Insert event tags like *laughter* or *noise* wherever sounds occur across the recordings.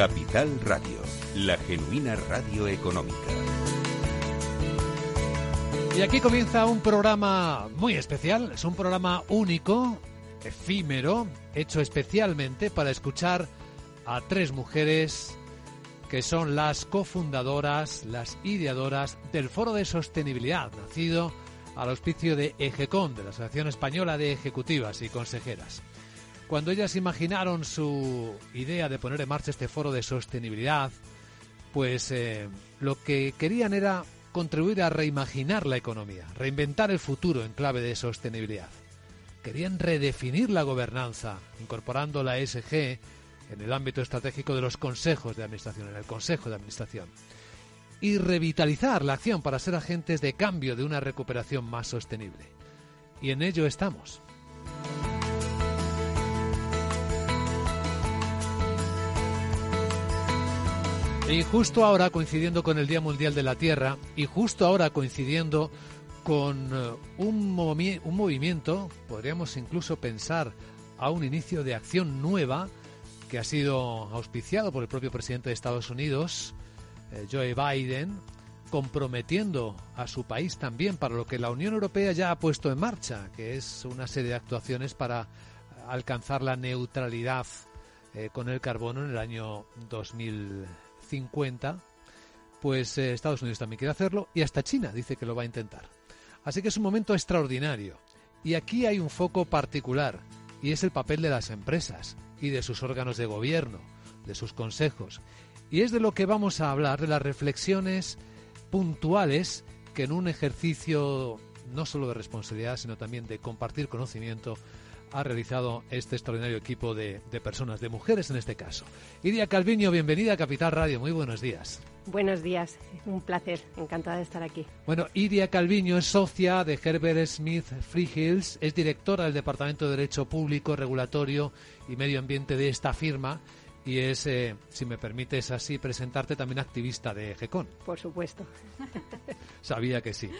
Capital Radio, la genuina radio económica. Y aquí comienza un programa muy especial, es un programa único, efímero, hecho especialmente para escuchar a tres mujeres que son las cofundadoras, las ideadoras del Foro de Sostenibilidad, nacido al auspicio de EGECON, de la Asociación Española de Ejecutivas y Consejeras. Cuando ellas imaginaron su idea de poner en marcha este foro de sostenibilidad, pues eh, lo que querían era contribuir a reimaginar la economía, reinventar el futuro en clave de sostenibilidad. Querían redefinir la gobernanza, incorporando la ESG en el ámbito estratégico de los consejos de administración, en el Consejo de Administración. Y revitalizar la acción para ser agentes de cambio de una recuperación más sostenible. Y en ello estamos. Y justo ahora, coincidiendo con el Día Mundial de la Tierra, y justo ahora coincidiendo con eh, un, un movimiento, podríamos incluso pensar a un inicio de acción nueva, que ha sido auspiciado por el propio presidente de Estados Unidos, eh, Joe Biden, comprometiendo a su país también para lo que la Unión Europea ya ha puesto en marcha, que es una serie de actuaciones para alcanzar la neutralidad eh, con el carbono en el año 2050. Pues eh, Estados Unidos también quiere hacerlo y hasta China dice que lo va a intentar. Así que es un momento extraordinario. Y aquí hay un foco particular y es el papel de las empresas y de sus órganos de gobierno, de sus consejos. Y es de lo que vamos a hablar, de las reflexiones puntuales que en un ejercicio no solo de responsabilidad, sino también de compartir conocimiento, ha realizado este extraordinario equipo de, de, personas, de mujeres en este caso. Iria Calviño, bienvenida a Capital Radio, muy buenos días. Buenos días, un placer, encantada de estar aquí. Bueno, Iria Calviño es socia de Herbert Smith Freehills, es directora del Departamento de Derecho Público, Regulatorio y Medio Ambiente de esta firma y es, eh, si me permites así presentarte, también activista de GECON. Por supuesto. *laughs* Sabía que sí.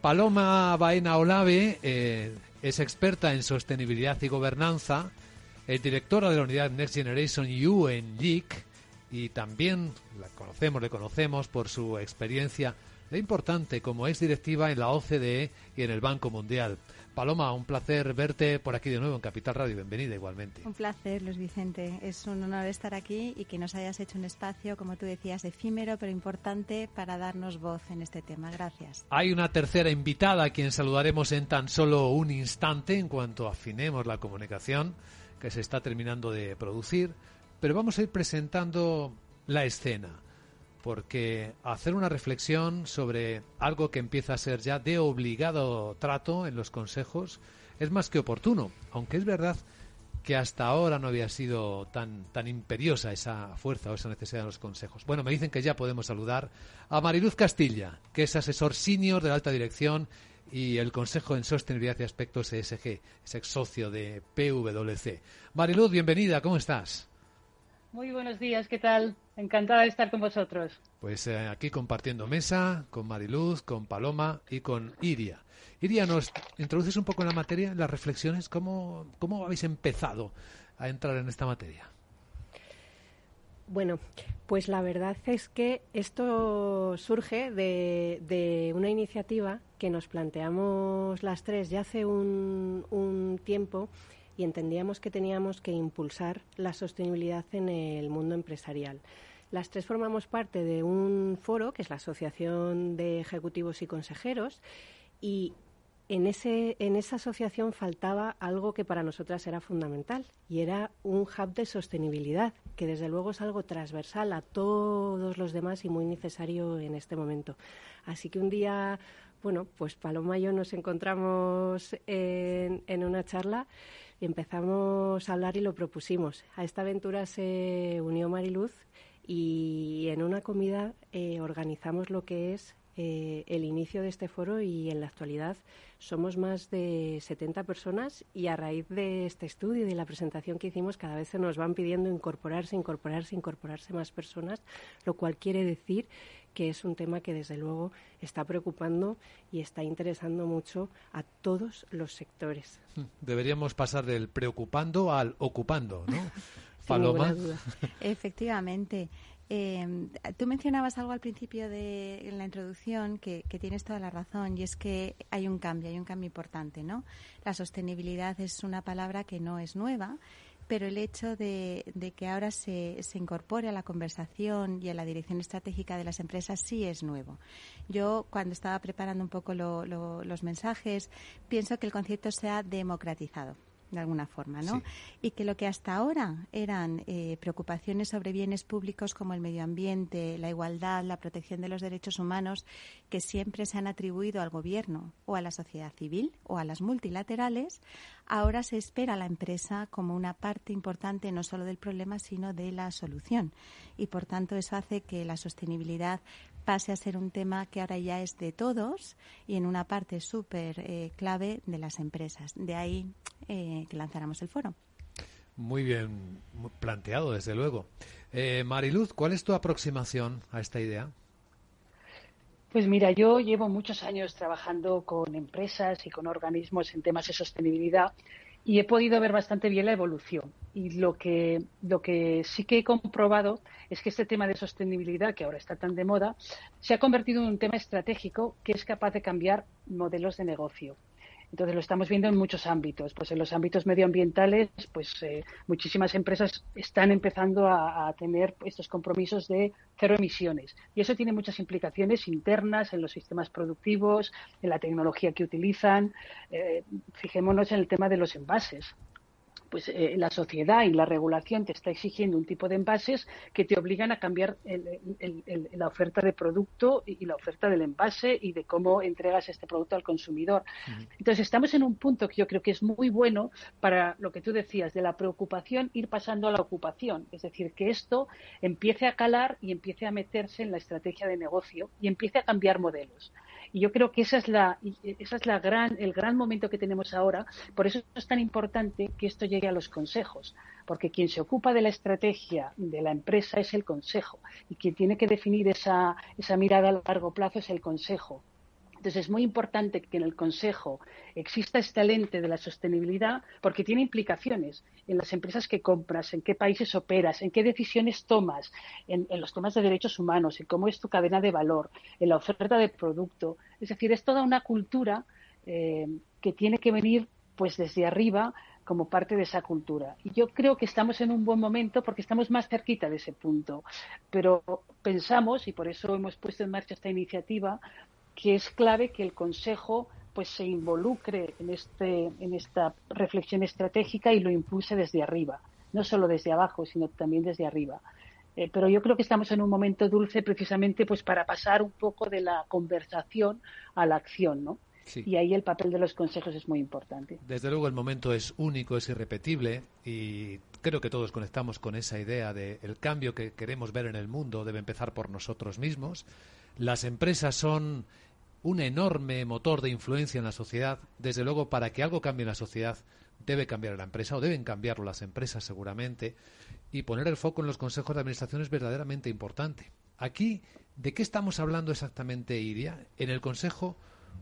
Paloma Baena Olave eh, es experta en sostenibilidad y gobernanza, es directora de la unidad Next Generation U en y también la conocemos, le conocemos por su experiencia importante como ex directiva en la OCDE y en el Banco Mundial. Paloma, un placer verte por aquí de nuevo en Capital Radio. Bienvenida igualmente. Un placer, Luis Vicente. Es un honor estar aquí y que nos hayas hecho un espacio, como tú decías, efímero pero importante para darnos voz en este tema. Gracias. Hay una tercera invitada a quien saludaremos en tan solo un instante en cuanto afinemos la comunicación que se está terminando de producir. Pero vamos a ir presentando la escena porque hacer una reflexión sobre algo que empieza a ser ya de obligado trato en los consejos es más que oportuno, aunque es verdad que hasta ahora no había sido tan, tan imperiosa esa fuerza o esa necesidad de los consejos. Bueno, me dicen que ya podemos saludar a Mariluz Castilla, que es asesor senior de la alta dirección y el Consejo en Sostenibilidad y Aspectos ESG, es ex socio de PwC. Mariluz, bienvenida, ¿cómo estás? Muy buenos días, ¿qué tal? Encantada de estar con vosotros. Pues eh, aquí compartiendo mesa con Mariluz, con Paloma y con Iria. Iria, ¿nos introduces un poco en la materia, en las reflexiones? ¿Cómo, cómo habéis empezado a entrar en esta materia? Bueno, pues la verdad es que esto surge de, de una iniciativa que nos planteamos las tres ya hace un, un tiempo y entendíamos que teníamos que impulsar la sostenibilidad en el mundo empresarial. Las tres formamos parte de un foro, que es la Asociación de Ejecutivos y Consejeros, y en, ese, en esa asociación faltaba algo que para nosotras era fundamental, y era un hub de sostenibilidad, que desde luego es algo transversal a todos los demás y muy necesario en este momento. Así que un día, bueno, pues Paloma y yo nos encontramos en, en una charla empezamos a hablar y lo propusimos. A esta aventura se unió Mariluz y en una comida eh, organizamos lo que es eh, el inicio de este foro y en la actualidad somos más de 70 personas y a raíz de este estudio y de la presentación que hicimos cada vez se nos van pidiendo incorporarse, incorporarse, incorporarse más personas, lo cual quiere decir que es un tema que desde luego está preocupando y está interesando mucho a todos los sectores. Deberíamos pasar del preocupando al ocupando, ¿no? *laughs* Paloma. Efectivamente. Eh, tú mencionabas algo al principio de en la introducción que, que, tienes toda la razón y es que hay un cambio, hay un cambio importante, ¿no? La sostenibilidad es una palabra que no es nueva, pero el hecho de, que ahora se, se, incorpore a la conversación y a la dirección estratégica de las empresas sí es nuevo. Yo, cuando estaba preparando un poco los mensajes, pienso que el concepto se ha democratizado de alguna forma, ¿no? Y que lo que hasta ahora eran eh, preocupaciones sobre bienes públicos como el medio ambiente, la igualdad, la protección de los derechos humanos, que siempre se han atribuido al gobierno o a la sociedad civil o a las multilaterales, ahora se espera a la empresa como una parte importante no solo del problema, sino de la solución. Y por tanto, eso hace que la sostenibilidad pase a ser un tema que ahora ya es de todos y en una parte súper eh, clave de las empresas. De ahí eh, que lanzáramos el foro. Muy bien planteado, desde luego. Eh, Mariluz, ¿cuál es tu aproximación a esta idea? Pues mira, yo llevo muchos años trabajando con empresas y con organismos en temas de sostenibilidad y he podido ver bastante bien la evolución. Y lo que, lo que sí que he comprobado es que este tema de sostenibilidad, que ahora está tan de moda, se ha convertido en un tema estratégico que es capaz de cambiar modelos de negocio. Entonces lo estamos viendo en muchos ámbitos. Pues en los ámbitos medioambientales, pues eh, muchísimas empresas están empezando a, tener estos compromisos de cero emisiones. Y eso tiene muchas implicaciones internas en los sistemas productivos, en la tecnología que utilizan. Eh, fijémonos en el tema de los envases pues eh, la sociedad y la regulación te está exigiendo un tipo de envases que te obligan a cambiar la oferta de producto y, la oferta del envase y de cómo entregas este producto al consumidor. Entonces, estamos en un punto que yo creo que es muy bueno para lo que tú decías, de la preocupación ir pasando a la ocupación. Es decir, que esto empiece a calar y empiece a meterse en la estrategia de negocio y empiece a cambiar modelos. Y yo creo que esa es la, esa es la gran, el gran momento que tenemos ahora. Por eso es tan importante que esto llegue a los consejos, porque quien se ocupa de la estrategia de la empresa es el consejo y quien tiene que definir esa, esa mirada a largo plazo es el consejo. Entonces es muy importante que en el Consejo exista este lente de la sostenibilidad porque tiene implicaciones en las empresas que compras, en qué países operas, en qué decisiones tomas, en, los temas de derechos humanos, en cómo es tu cadena de valor, en la oferta de producto. Es decir, es toda una cultura eh, que tiene que venir pues desde arriba como parte de esa cultura. Y yo creo que estamos en un buen momento porque estamos más cerquita de ese punto. Pero pensamos, y por eso hemos puesto en marcha esta iniciativa, que es clave que el Consejo pues se involucre en, este, en esta reflexión estratégica y lo impulse desde arriba, no solo desde abajo, sino también desde arriba. Eh, pero yo creo que estamos en un momento dulce precisamente pues para pasar un poco de la conversación a la acción, ¿no? Y ahí el papel de los consejos es muy importante. Desde luego el momento es único, es irrepetible y creo que todos conectamos con esa idea de el cambio que queremos ver en el mundo debe empezar por nosotros mismos. Las empresas son un enorme motor de influencia en la sociedad. Desde luego, para que algo cambie en la sociedad, debe cambiar la empresa o deben cambiarlo las empresas seguramente. Y poner el foco en los consejos de administración es verdaderamente importante. Aquí, ¿de qué estamos hablando exactamente, Iria? En el consejo,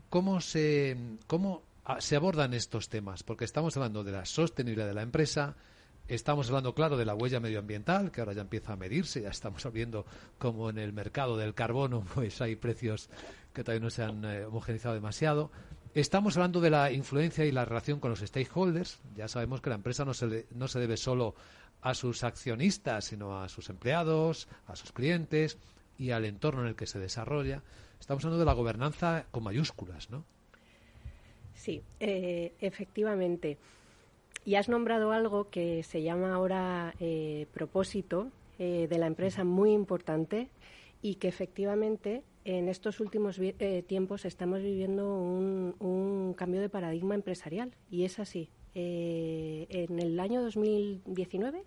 ¿cómo se, cómo se abordan estos temas? Porque estamos hablando de la sostenibilidad de la empresa, Estamos hablando, claro, de la huella medioambiental, que ahora ya empieza a medirse, ya estamos viendo como en el mercado del carbono *laughs* pues hay precios que todavía no se han eh, homogenizado demasiado. Estamos hablando de la influencia y la relación con los stakeholders. Ya sabemos que la empresa no se, no se debe solo a sus accionistas, sino a sus empleados, a sus clientes y al entorno en el que se desarrolla. Estamos hablando de la gobernanza con mayúsculas, ¿no? Sí, eh, efectivamente. Y has nombrado algo que se llama ahora eh, propósito de la empresa muy importante y que efectivamente en estos últimos eh, tiempos estamos viviendo un, cambio de paradigma empresarial y es así. Eh, en el año 2019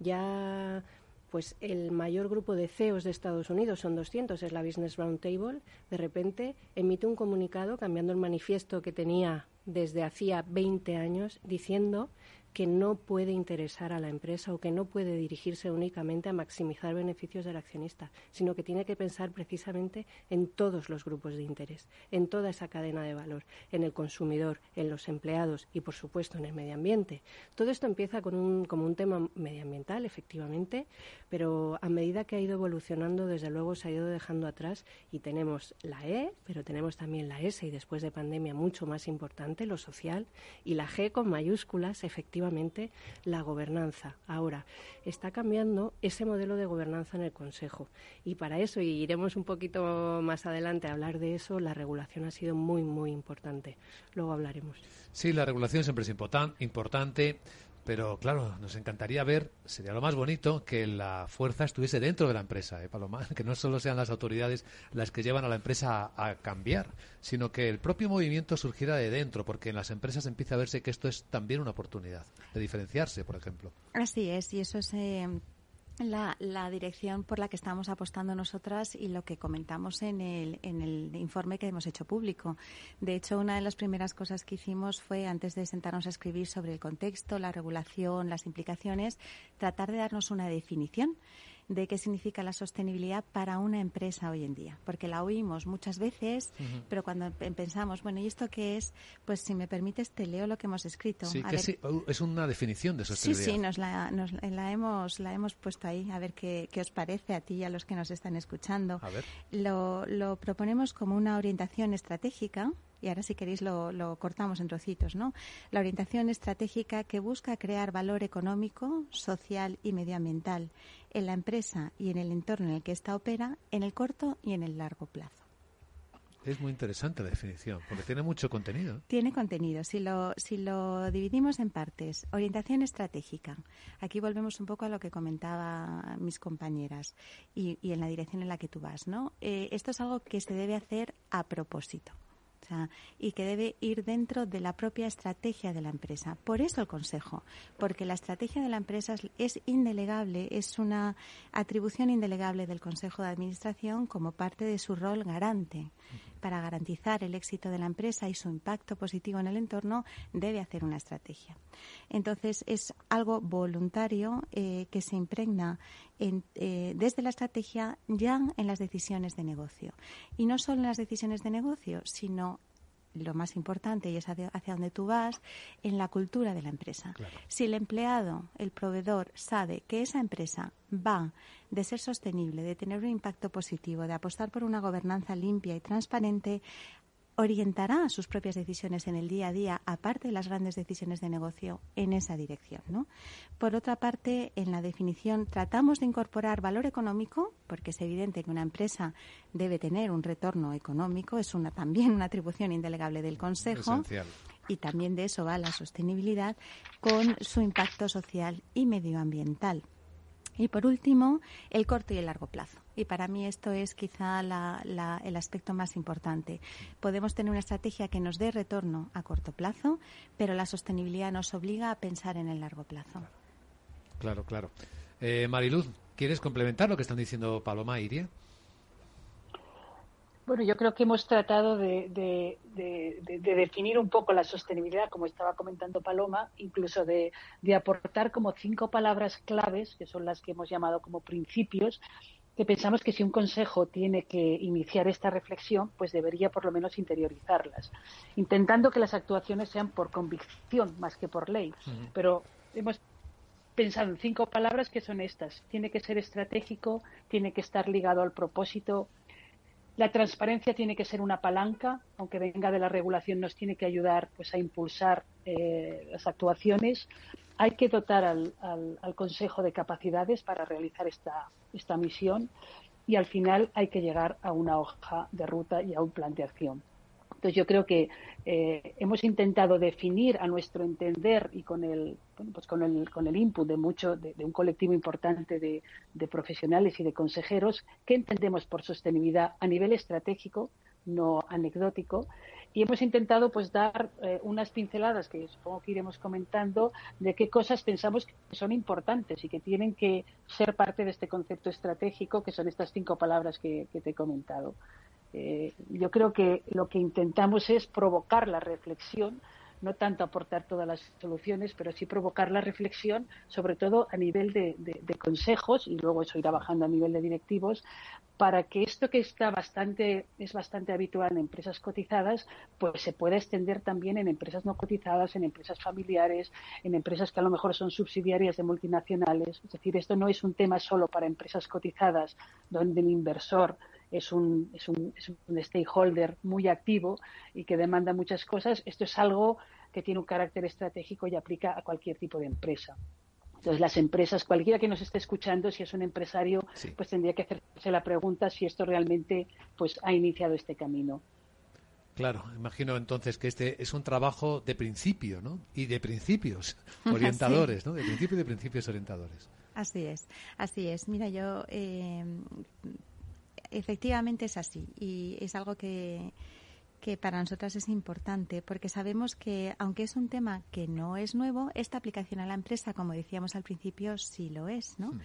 ya pues el mayor grupo de CEOs de Estados Unidos, son 200, es la Business Roundtable, de repente emite un comunicado cambiando el manifiesto que tenía desde hacía 20 años diciendo que no puede interesar a la empresa o que no puede dirigirse únicamente a maximizar beneficios del accionista, sino que tiene que pensar precisamente en todos los grupos de interés, en toda esa cadena de valor, en el consumidor, en los empleados y, por supuesto, en el medio ambiente. Todo esto empieza con un, como un tema medioambiental, efectivamente, pero a medida que ha ido evolucionando, desde luego se ha ido dejando atrás y tenemos la E, pero tenemos también la S y después de pandemia mucho más importante, lo social, y la G con mayúsculas, efectivamente, la gobernanza. Ahora, está cambiando ese modelo de gobernanza en el Consejo y para eso, y iremos un poquito más adelante a hablar de eso, la regulación ha sido muy, muy importante. Luego hablaremos. Sí, la regulación siempre es importante. Pero claro, nos encantaría ver, sería lo más bonito, que la fuerza estuviese dentro de la empresa, ¿eh, Paloma? *laughs* Que no solo sean las autoridades las que llevan a la empresa a, cambiar, sino que el propio movimiento surgiera de dentro, porque en las empresas empieza a verse que esto es también una oportunidad de diferenciarse, por ejemplo. Así es, y eso es la, la, dirección por la que estamos apostando nosotras y lo que comentamos en el, en el informe que hemos hecho público. De hecho, una de las primeras cosas que hicimos fue, antes de sentarnos a escribir sobre el contexto, la regulación, las implicaciones, tratar de darnos una definición de qué significa la sostenibilidad para una empresa hoy en día, porque la oímos muchas veces, pero cuando pensamos, bueno, ¿y esto qué es? Pues si me permites, te leo lo que hemos escrito. Sí, que es una definición de sostenibilidad. Sí, sí, nos la, nos la, hemos, la hemos puesto ahí, a ver qué, qué os parece a ti y a los que nos están escuchando. A ver. Lo, lo proponemos como una orientación estratégica y ahora si queréis lo, lo, cortamos en trocitos, ¿no? La orientación estratégica que busca crear valor económico, social y medioambiental en la empresa y en el entorno en el que ésta opera en el corto y en el largo plazo. Es muy interesante la definición, porque tiene mucho contenido. Tiene contenido. Si lo, si lo dividimos en partes, orientación estratégica. Aquí volvemos un poco a lo que comentaba mis compañeras y, y en la dirección en la que tú vas, ¿no? Eh, esto es algo que se debe hacer a propósito y que debe ir dentro de la propia estrategia de la empresa. Por eso el consejo, porque la estrategia de la empresa es indelegable, es una atribución indelegable del Consejo de Administración como parte de su rol garante para garantizar el éxito de la empresa y su impacto positivo en el entorno, debe hacer una estrategia. Entonces, es algo voluntario eh, que se impregna eh, desde la estrategia ya en las decisiones de negocio. Y no solo en las decisiones de negocio, sino lo más importante y es hacia, donde tú vas, en la cultura de la empresa. Si el empleado, el proveedor, sabe que esa empresa va de ser sostenible, de tener un impacto positivo, de apostar por una gobernanza limpia y transparente, orientará sus propias decisiones en el día a día, aparte de las grandes decisiones de negocio, en esa dirección. ¿no? Por otra parte, en la definición tratamos de incorporar valor económico, porque es evidente que una empresa debe tener un retorno económico, es una, también una atribución indelegable del Consejo. Y también de eso va la sostenibilidad con su impacto social y medioambiental. Y por último, el corto y el largo plazo. Y para mí esto es quizá el aspecto más importante. Podemos tener una estrategia que nos dé retorno a corto plazo, pero la sostenibilidad nos obliga a pensar en el largo plazo. Claro, claro. Eh, Mariluz, ¿quieres complementar lo que están diciendo Paloma e Iria? Bueno, yo creo que hemos tratado de, definir un poco la sostenibilidad, como estaba comentando Paloma, incluso de, aportar como cinco palabras claves, que son las que hemos llamado como principios, que pensamos que si un consejo tiene que iniciar esta reflexión, pues debería por lo menos interiorizarlas, intentando que las actuaciones sean por convicción más que por ley. Pero hemos pensado en cinco palabras que son estas. Tiene que ser estratégico, tiene que estar ligado al propósito, la transparencia tiene que ser una palanca, aunque venga de la regulación, nos tiene que ayudar pues, a impulsar eh, las actuaciones. Hay que dotar al, Consejo de capacidades para realizar esta, misión y al final hay que llegar a una hoja de ruta y a un plan de acción. Entonces yo creo que eh, hemos intentado definir a nuestro entender y con el, pues con el, con el input de mucho, de, un colectivo importante de, profesionales y de consejeros, qué entendemos por sostenibilidad a nivel estratégico, no anecdótico, y hemos intentado pues dar eh, unas pinceladas que supongo que iremos comentando de qué cosas pensamos que son importantes y que tienen que ser parte de este concepto estratégico que son estas cinco palabras que te he comentado. Eh, yo creo que lo que intentamos es provocar la reflexión no tanto aportar todas las soluciones, pero sí provocar la reflexión, sobre todo a nivel de, consejos, y luego eso irá bajando a nivel de directivos, para que esto que está bastante, es bastante habitual en empresas cotizadas, pues se pueda extender también en empresas no cotizadas, en empresas familiares, en empresas que a lo mejor son subsidiarias de multinacionales. Es decir, esto no es un tema solo para empresas cotizadas, donde el inversor es un, es un, es un stakeholder muy activo y que demanda muchas cosas. Esto es algo que tiene un carácter estratégico y aplica a cualquier tipo de empresa. Entonces, las empresas, cualquiera que nos esté escuchando, si es un empresario, pues tendría que hacerse la pregunta si esto realmente pues ha iniciado este camino. Claro, imagino entonces que este es un trabajo de principio, ¿no? Y de principios *laughs* orientadores, ¿no? De principio y de principios orientadores. Así es, así es. Mira, yo eh, efectivamente es así y es algo que, que para nosotras es importante porque sabemos que, aunque es un tema que no es nuevo, esta aplicación a la empresa, como decíamos al principio, sí lo es, ¿no? Hmm.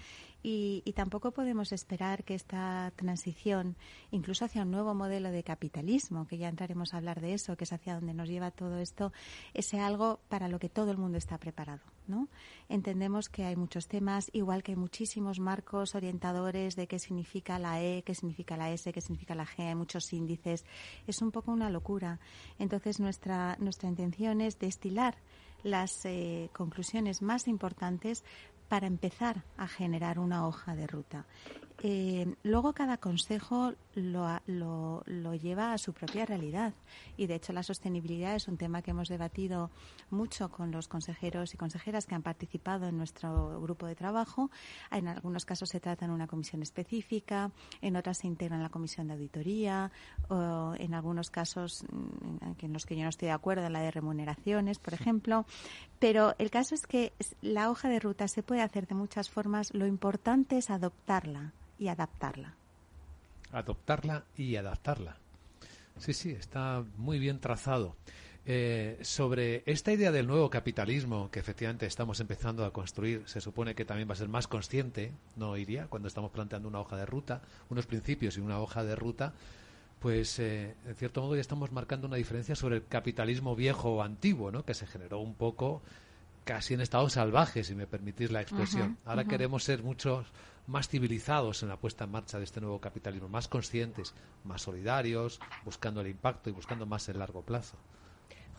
Y, tampoco podemos esperar que esta transición, incluso hacia un nuevo modelo de capitalismo, que ya entraremos a hablar de eso, que es hacia donde nos lleva todo esto, sea algo para lo que todo el mundo está preparado. ¿no? Entendemos que hay muchos temas, igual que hay muchísimos marcos orientadores de qué significa la E, qué significa la S, qué significa la G, muchos índices. Es un poco una locura. Entonces, nuestra, nuestra intención es destilar las eh, conclusiones más importantes para empezar a generar una hoja de ruta. Eh, luego cada consejo lo, lo, lo, lleva a su propia realidad y de hecho la sostenibilidad es un tema que hemos debatido mucho con los consejeros y consejeras que han participado en nuestro grupo de trabajo. En algunos casos se trata en una comisión específica, en otras se integra en la comisión de auditoría o en algunos casos mm, en los que yo no estoy de acuerdo en la de remuneraciones, por ejemplo. Pero el caso es que la hoja de ruta se puede hacer de muchas formas. Lo importante es adoptarla y adaptarla. Adoptarla y adaptarla. Sí, sí, está muy bien trazado. Eh, sobre esta idea del nuevo capitalismo que efectivamente estamos empezando a construir, se supone que también va a ser más consciente, ¿no iría? Cuando estamos planteando una hoja de ruta, unos principios y una hoja de ruta, pues eh, en cierto modo ya estamos marcando una diferencia sobre el capitalismo viejo o antiguo, ¿no? Que se generó un poco casi en estado salvaje, si me permitís la expresión. Ahora queremos ser muchos más civilizados en la puesta en marcha de este nuevo capitalismo, más conscientes, más solidarios, buscando el impacto y buscando más el largo plazo.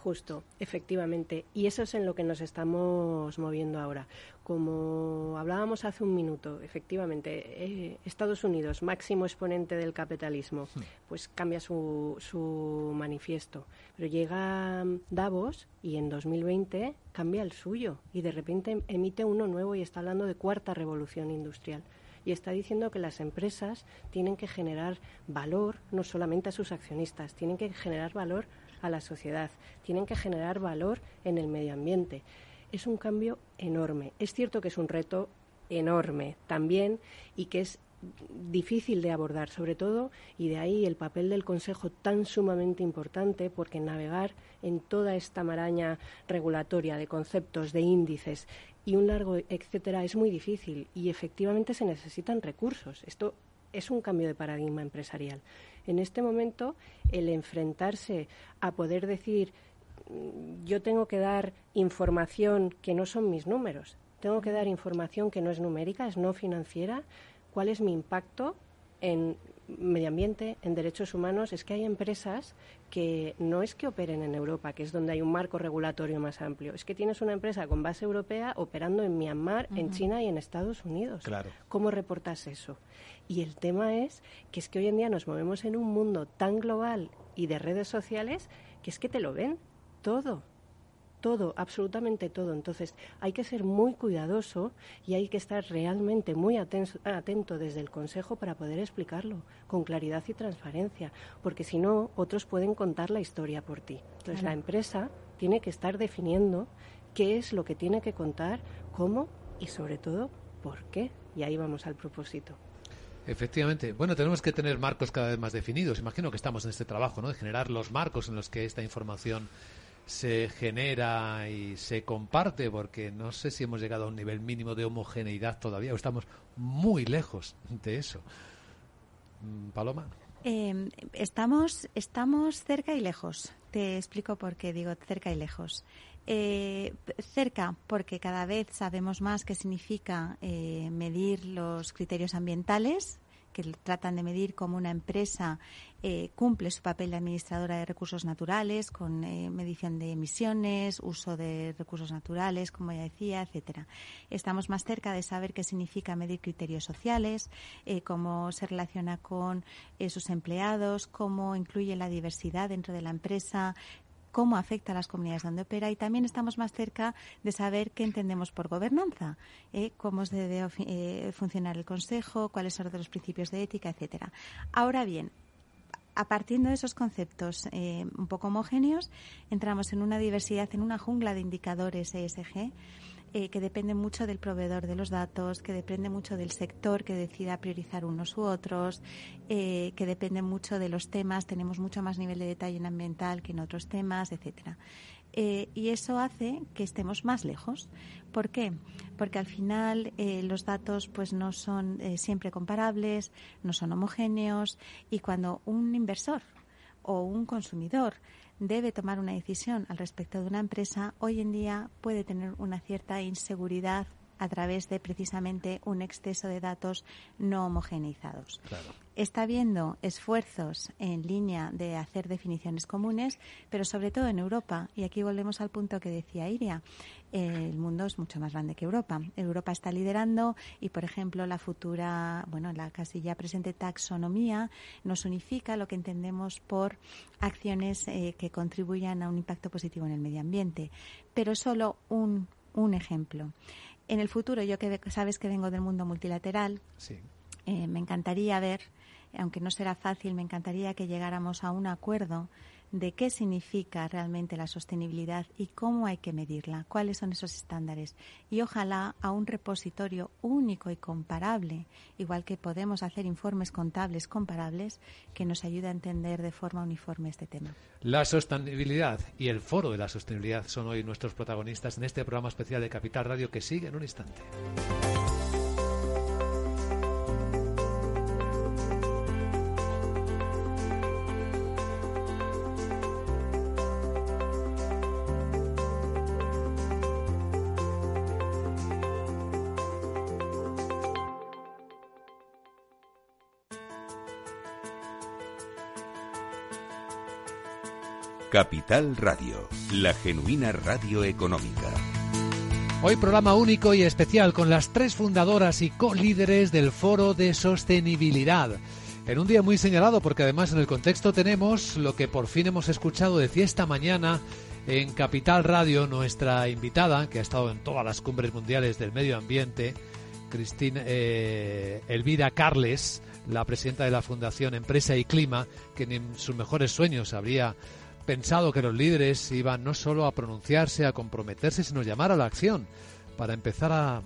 Justo, efectivamente. Y eso es en lo que nos estamos moviendo ahora. Como hablábamos hace un minuto, efectivamente, eh, Estados Unidos, máximo exponente del capitalismo, pues cambia su, su manifiesto. Pero llega Davos y en 2020 cambia el suyo y de repente emite uno nuevo y está hablando de cuarta revolución industrial y está diciendo que las empresas tienen que generar valor no solamente a sus accionistas, tienen que generar valor a la sociedad, tienen que generar valor en el medio ambiente. Es un cambio enorme. Es cierto que es un reto enorme también y que es difícil de abordar, sobre todo, y de ahí el papel del Consejo tan sumamente importante, porque navegar en toda esta maraña regulatoria de conceptos, de índices y un largo etcétera es muy difícil y efectivamente se necesitan recursos. Esto es un cambio de paradigma empresarial. En este momento, el enfrentarse a poder decir mm, yo tengo que dar información que no son mis números, tengo que dar información que no es numérica, es no financiera, cuál es mi impacto en medio ambiente, en derechos humanos, es que hay empresas que no es que operen en Europa, que es donde hay un marco regulatorio más amplio, es que tienes una empresa con base europea operando en Myanmar, en China y en Estados Unidos. Claro. ¿Cómo reportas eso? Y el tema es que es que hoy en día nos movemos en un mundo tan global y de redes sociales que es que te lo ven todo todo, absolutamente todo. Entonces hay que ser muy cuidadoso y hay que estar realmente muy atento, desde el Consejo para poder explicarlo con claridad y transparencia, porque si no, otros pueden contar la historia por ti. Entonces la empresa tiene que estar definiendo qué es lo que tiene que contar, cómo y sobre todo por qué. Y ahí vamos al propósito. Efectivamente. Bueno, tenemos que tener marcos cada vez más definidos. Imagino que estamos en este trabajo, ¿no? De generar los marcos en los que esta información se genera y se comparte, porque no sé si hemos llegado a un nivel mínimo de homogeneidad todavía, o estamos muy lejos de eso. Mm, Paloma. Em, estamos, estamos cerca y lejos te explico por qué digo cerca y lejos. Eh, cerca, porque cada vez sabemos más qué significa eh, medir los criterios ambientales, que tratan de medir cómo una empresa eh, cumple su papel de administradora de recursos naturales con eh, medición de emisiones, uso de recursos naturales, como ya decía, etcétera. Estamos más cerca de saber qué significa medir criterios sociales, eh, cómo se relaciona con sus empleados, cómo incluye la diversidad dentro de la empresa, cómo afecta a las comunidades donde opera y también estamos más cerca de saber qué entendemos por gobernanza, ¿eh? cómo se debe eh, funcionar el Consejo, cuáles son los principios de ética, etcétera. Ahora bien, a partir de esos conceptos eh, un poco homogéneos, entramos en una diversidad, en una jungla de indicadores ESG eh, que depende mucho del proveedor de los datos, que depende mucho del sector que decida priorizar unos u otros, eh, que depende mucho de los temas. Tenemos mucho más nivel de detalle en ambiental que en otros temas, etcétera. Eh, y eso hace que estemos más lejos. ¿Por qué? Porque al final los datos pues no son siempre comparables, no son homogéneos y cuando un inversor o un consumidor debe tomar una decisión al respecto de una empresa, hoy en día puede tener una cierta inseguridad a través de precisamente un exceso de datos no homogeneizados. Está habiendo esfuerzos en línea de hacer definiciones comunes, pero sobre todo en Europa, y aquí volvemos al punto que decía Iria, el mundo es mucho más grande que Europa. Europa está liderando y, por ejemplo, la futura, bueno, la casi ya presente taxonomía nos unifica lo que entendemos por acciones eh, que contribuyan a un impacto positivo en el medio ambiente. Pero solo un, un ejemplo en el futuro, yo que sabes que vengo del mundo multilateral, eh, me encantaría ver, aunque no será fácil, me encantaría que llegáramos a un acuerdo de qué significa realmente la sostenibilidad y cómo hay que medirla, cuáles son esos estándares y ojalá a un repositorio único y comparable, igual que podemos hacer informes contables comparables que nos ayude a entender de forma uniforme este tema. La sostenibilidad y el foro de la sostenibilidad son hoy nuestros protagonistas en este programa especial de Capital Radio que sigue en un instante. Capital Radio, la genuina radio económica. Hoy programa único y especial con las tres fundadoras y co-líderes del Foro de Sostenibilidad. En un día muy señalado porque además en el contexto tenemos lo que por fin hemos escuchado de esta mañana en Capital Radio, nuestra invitada, que ha estado en todas las cumbres mundiales del medio ambiente, Cristina eh, Elvira Carles, la presidenta de la Fundación Empresa y Clima, que en sus mejores sueños habría pensado que los líderes iban no solo a pronunciarse, a comprometerse, sino llamar a la acción para empezar a,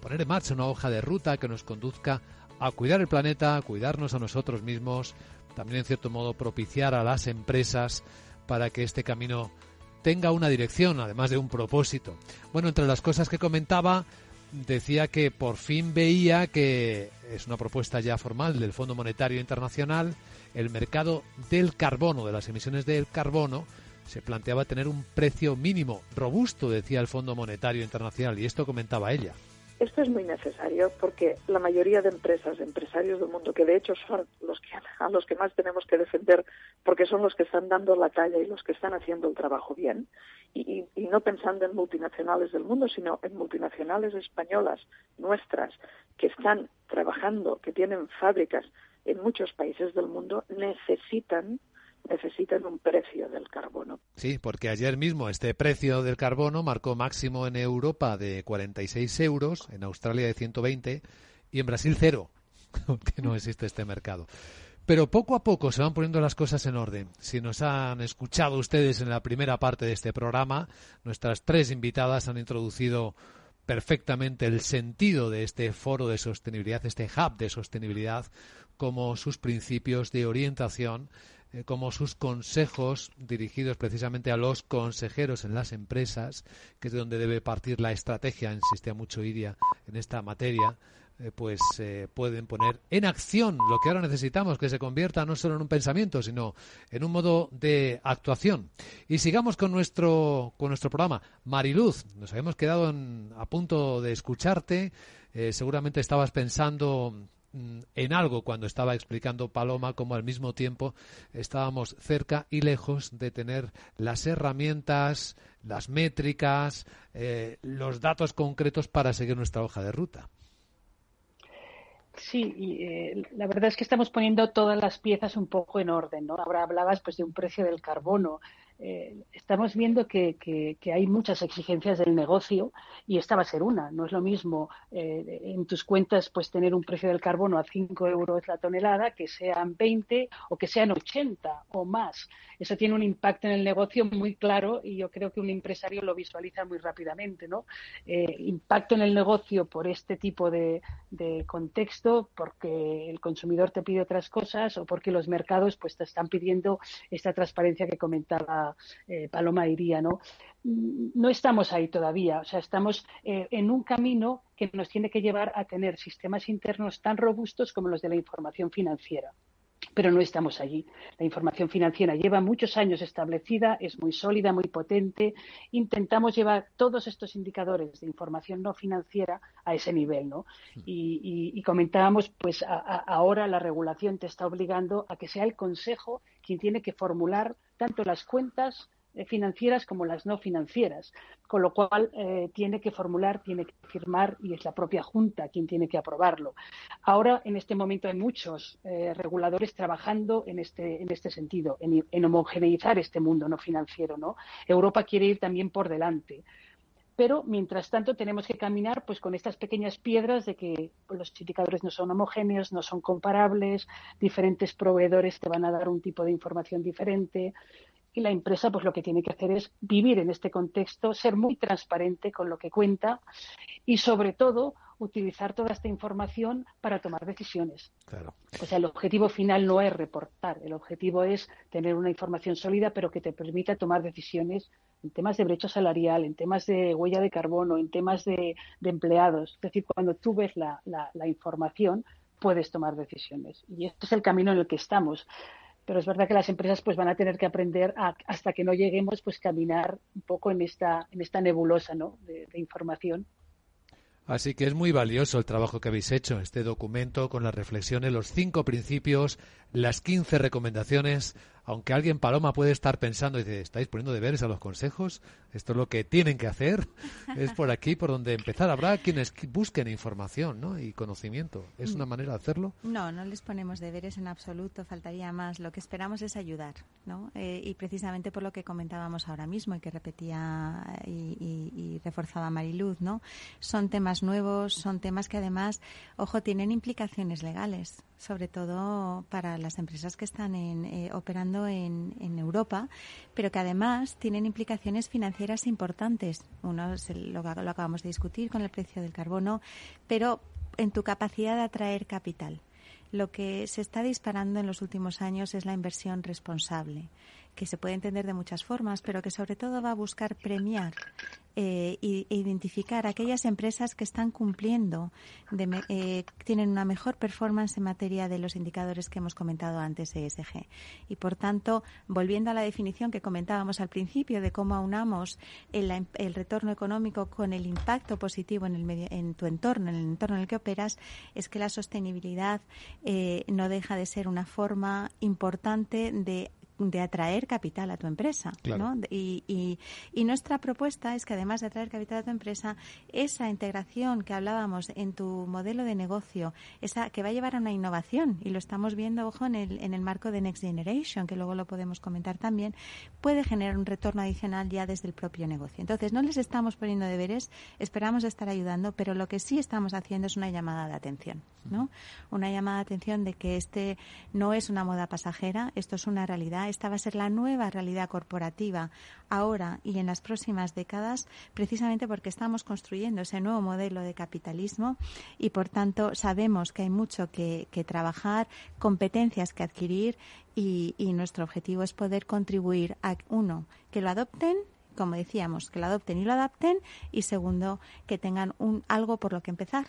poner en marcha una hoja de ruta que nos conduzca a cuidar el planeta, a cuidarnos a nosotros mismos, también en cierto modo propiciar a las empresas para que este camino tenga una dirección, además de un propósito. Bueno, entre las cosas que comentaba, decía que por fin veía que es una propuesta ya formal del Fondo Monetario Internacional, el mercado del carbono, de las emisiones del carbono, se planteaba tener un precio mínimo robusto, decía el Fondo Monetario Internacional, y esto comentaba ella. Esto es muy necesario porque la mayoría de empresas, empresarios del mundo, que de hecho son los que a los que más tenemos que defender porque son los que están dando la talla y los que están haciendo el trabajo bien, y, y no pensando en multinacionales del mundo, sino en multinacionales españolas nuestras que están trabajando, que tienen fábricas en muchos países del mundo necesitan necesitan un precio del carbono. Sí, porque ayer mismo este precio del carbono marcó máximo en Europa de 46 euros, en Australia de 120 y en Brasil cero, *laughs* que no existe este mercado. Pero poco a poco se van poniendo las cosas en orden. Si nos han escuchado ustedes en la primera parte de este programa, nuestras tres invitadas han introducido perfectamente el sentido de este foro de sostenibilidad, este hub de sostenibilidad, como sus principios de orientación, eh, como sus consejos dirigidos precisamente a los consejeros en las empresas, que es de donde debe partir la estrategia, insistía mucho Iria en esta materia, eh, pues eh, pueden poner en acción lo que ahora necesitamos, que se convierta no solo en un pensamiento, sino en un modo de actuación. Y sigamos con nuestro, con nuestro programa. Mariluz, nos habíamos quedado a punto de escucharte. Seguramente estabas pensando en algo cuando estaba explicando Paloma, como al mismo tiempo estábamos cerca y lejos de tener las herramientas, las métricas, los datos concretos para seguir nuestra hoja de ruta. Sí, y, eh, la verdad es que estamos poniendo todas las piezas un poco en orden, ¿no? Ahora hablabas pues de un precio del carbono, eh, estamos viendo que, hay muchas exigencias del negocio y esta va a ser una. No es lo mismo eh, en tus cuentas pues tener un precio del carbono a 5 euros la tonelada que sean 20 o que sean 80 o más. Eso tiene un impacto en el negocio muy claro y yo creo que un empresario lo visualiza muy rápidamente. ¿no? Eh, impacto en el negocio por este tipo de, contexto, porque el consumidor te pide otras cosas o porque los mercados pues te están pidiendo esta transparencia que comentaba eh, Paloma diría, ¿no? Mm, no estamos ahí todavía, o sea, estamos eh, en un camino que nos tiene que llevar a tener sistemas internos tan robustos como los de la información financiera pero no estamos allí. La información financiera lleva muchos años establecida, es muy sólida, muy potente. Intentamos llevar todos estos indicadores de información no financiera a ese nivel, ¿no? Y, comentábamos, pues ahora la regulación te está obligando a que sea el Consejo quien tiene que formular tanto las cuentas eh, financieras como las no financieras, con lo cual eh, tiene que formular, tiene que firmar y es la propia Junta quien tiene que aprobarlo. Ahora, en este momento, hay muchos eh, reguladores trabajando en este, en este sentido, en, homogeneizar este mundo no financiero. Europa quiere ir también por delante pero mientras tanto tenemos que caminar pues con estas pequeñas piedras de que los indicadores no son homogéneos, no son comparables, diferentes proveedores te van a dar un tipo de información diferente, y la empresa pues lo que tiene que hacer es vivir en este contexto, ser muy transparente con lo que cuenta y sobre todo utilizar toda esta información para tomar decisiones. O sea, el objetivo final no es reportar, el objetivo es tener una información sólida pero que te permita tomar decisiones en temas de brecha salarial, en temas de huella de carbono, en temas de, empleados. Es decir, cuando tú ves la, la información, puedes tomar decisiones. Y este es el camino en el que estamos pero es verdad que las empresas pues van a tener que aprender hasta que no lleguemos pues caminar un poco en esta en esta nebulosa ¿no? de, de, información Así que es muy valioso el trabajo que habéis hecho, este documento con las reflexiones, los cinco principios, las quince recomendaciones aunque alguien, Paloma, puede estar pensando y dice, ¿estáis poniendo deberes a los consejos? Esto es lo que tienen que hacer. *laughs* es por aquí por donde empezar. Habrá quienes busquen información ¿no? y conocimiento. ¿Es una manera de hacerlo? No, no les ponemos deberes en absoluto. Faltaría más. Lo que esperamos es ayudar. ¿no? Eh, y precisamente por lo que comentábamos ahora mismo y que repetía y, y reforzaba Mariluz, ¿no? son temas nuevos, son temas que además, ojo, tienen implicaciones legales sobre todo para las empresas que están eh, operando en, Europa, pero que además tienen implicaciones financieras importantes. Uno es lo, lo acabamos de discutir con el precio del carbono, pero en tu capacidad de atraer capital. Lo que se está disparando en los últimos años es la inversión responsable que se puede entender de muchas formas, pero que sobre todo va a buscar premiar eh, e identificar aquellas empresas que están cumpliendo, eh, tienen una mejor performance en materia de los indicadores que hemos comentado antes ESG. Y por tanto, volviendo a la definición que comentábamos al principio de cómo aunamos el, el retorno económico con el impacto positivo en, el medio, en tu entorno, en el entorno en el que operas, es que la sostenibilidad eh, no deja de ser una forma importante de de atraer capital a tu empresa. ¿no? Y, y, nuestra propuesta es que además de atraer capital a tu empresa, esa integración que hablábamos en tu modelo de negocio, esa que va a llevar a una innovación, y lo estamos viendo, ojo, en el, en el marco de Next Generation, que luego lo podemos comentar también, puede generar un retorno adicional ya desde el propio negocio. Entonces, no les estamos poniendo deberes, esperamos estar ayudando, pero lo que sí estamos haciendo es una llamada de atención, ¿no? Una llamada de atención de que este no es una moda pasajera, esto es una realidad esta va a ser la nueva realidad corporativa ahora y en las próximas décadas, precisamente porque estamos construyendo ese nuevo modelo de capitalismo y, por tanto, sabemos que hay mucho que, trabajar, competencias que adquirir y, nuestro objetivo es poder contribuir a, uno, que lo adopten como decíamos, que lo adopten y lo adapten y segundo, que tengan un algo por lo que empezar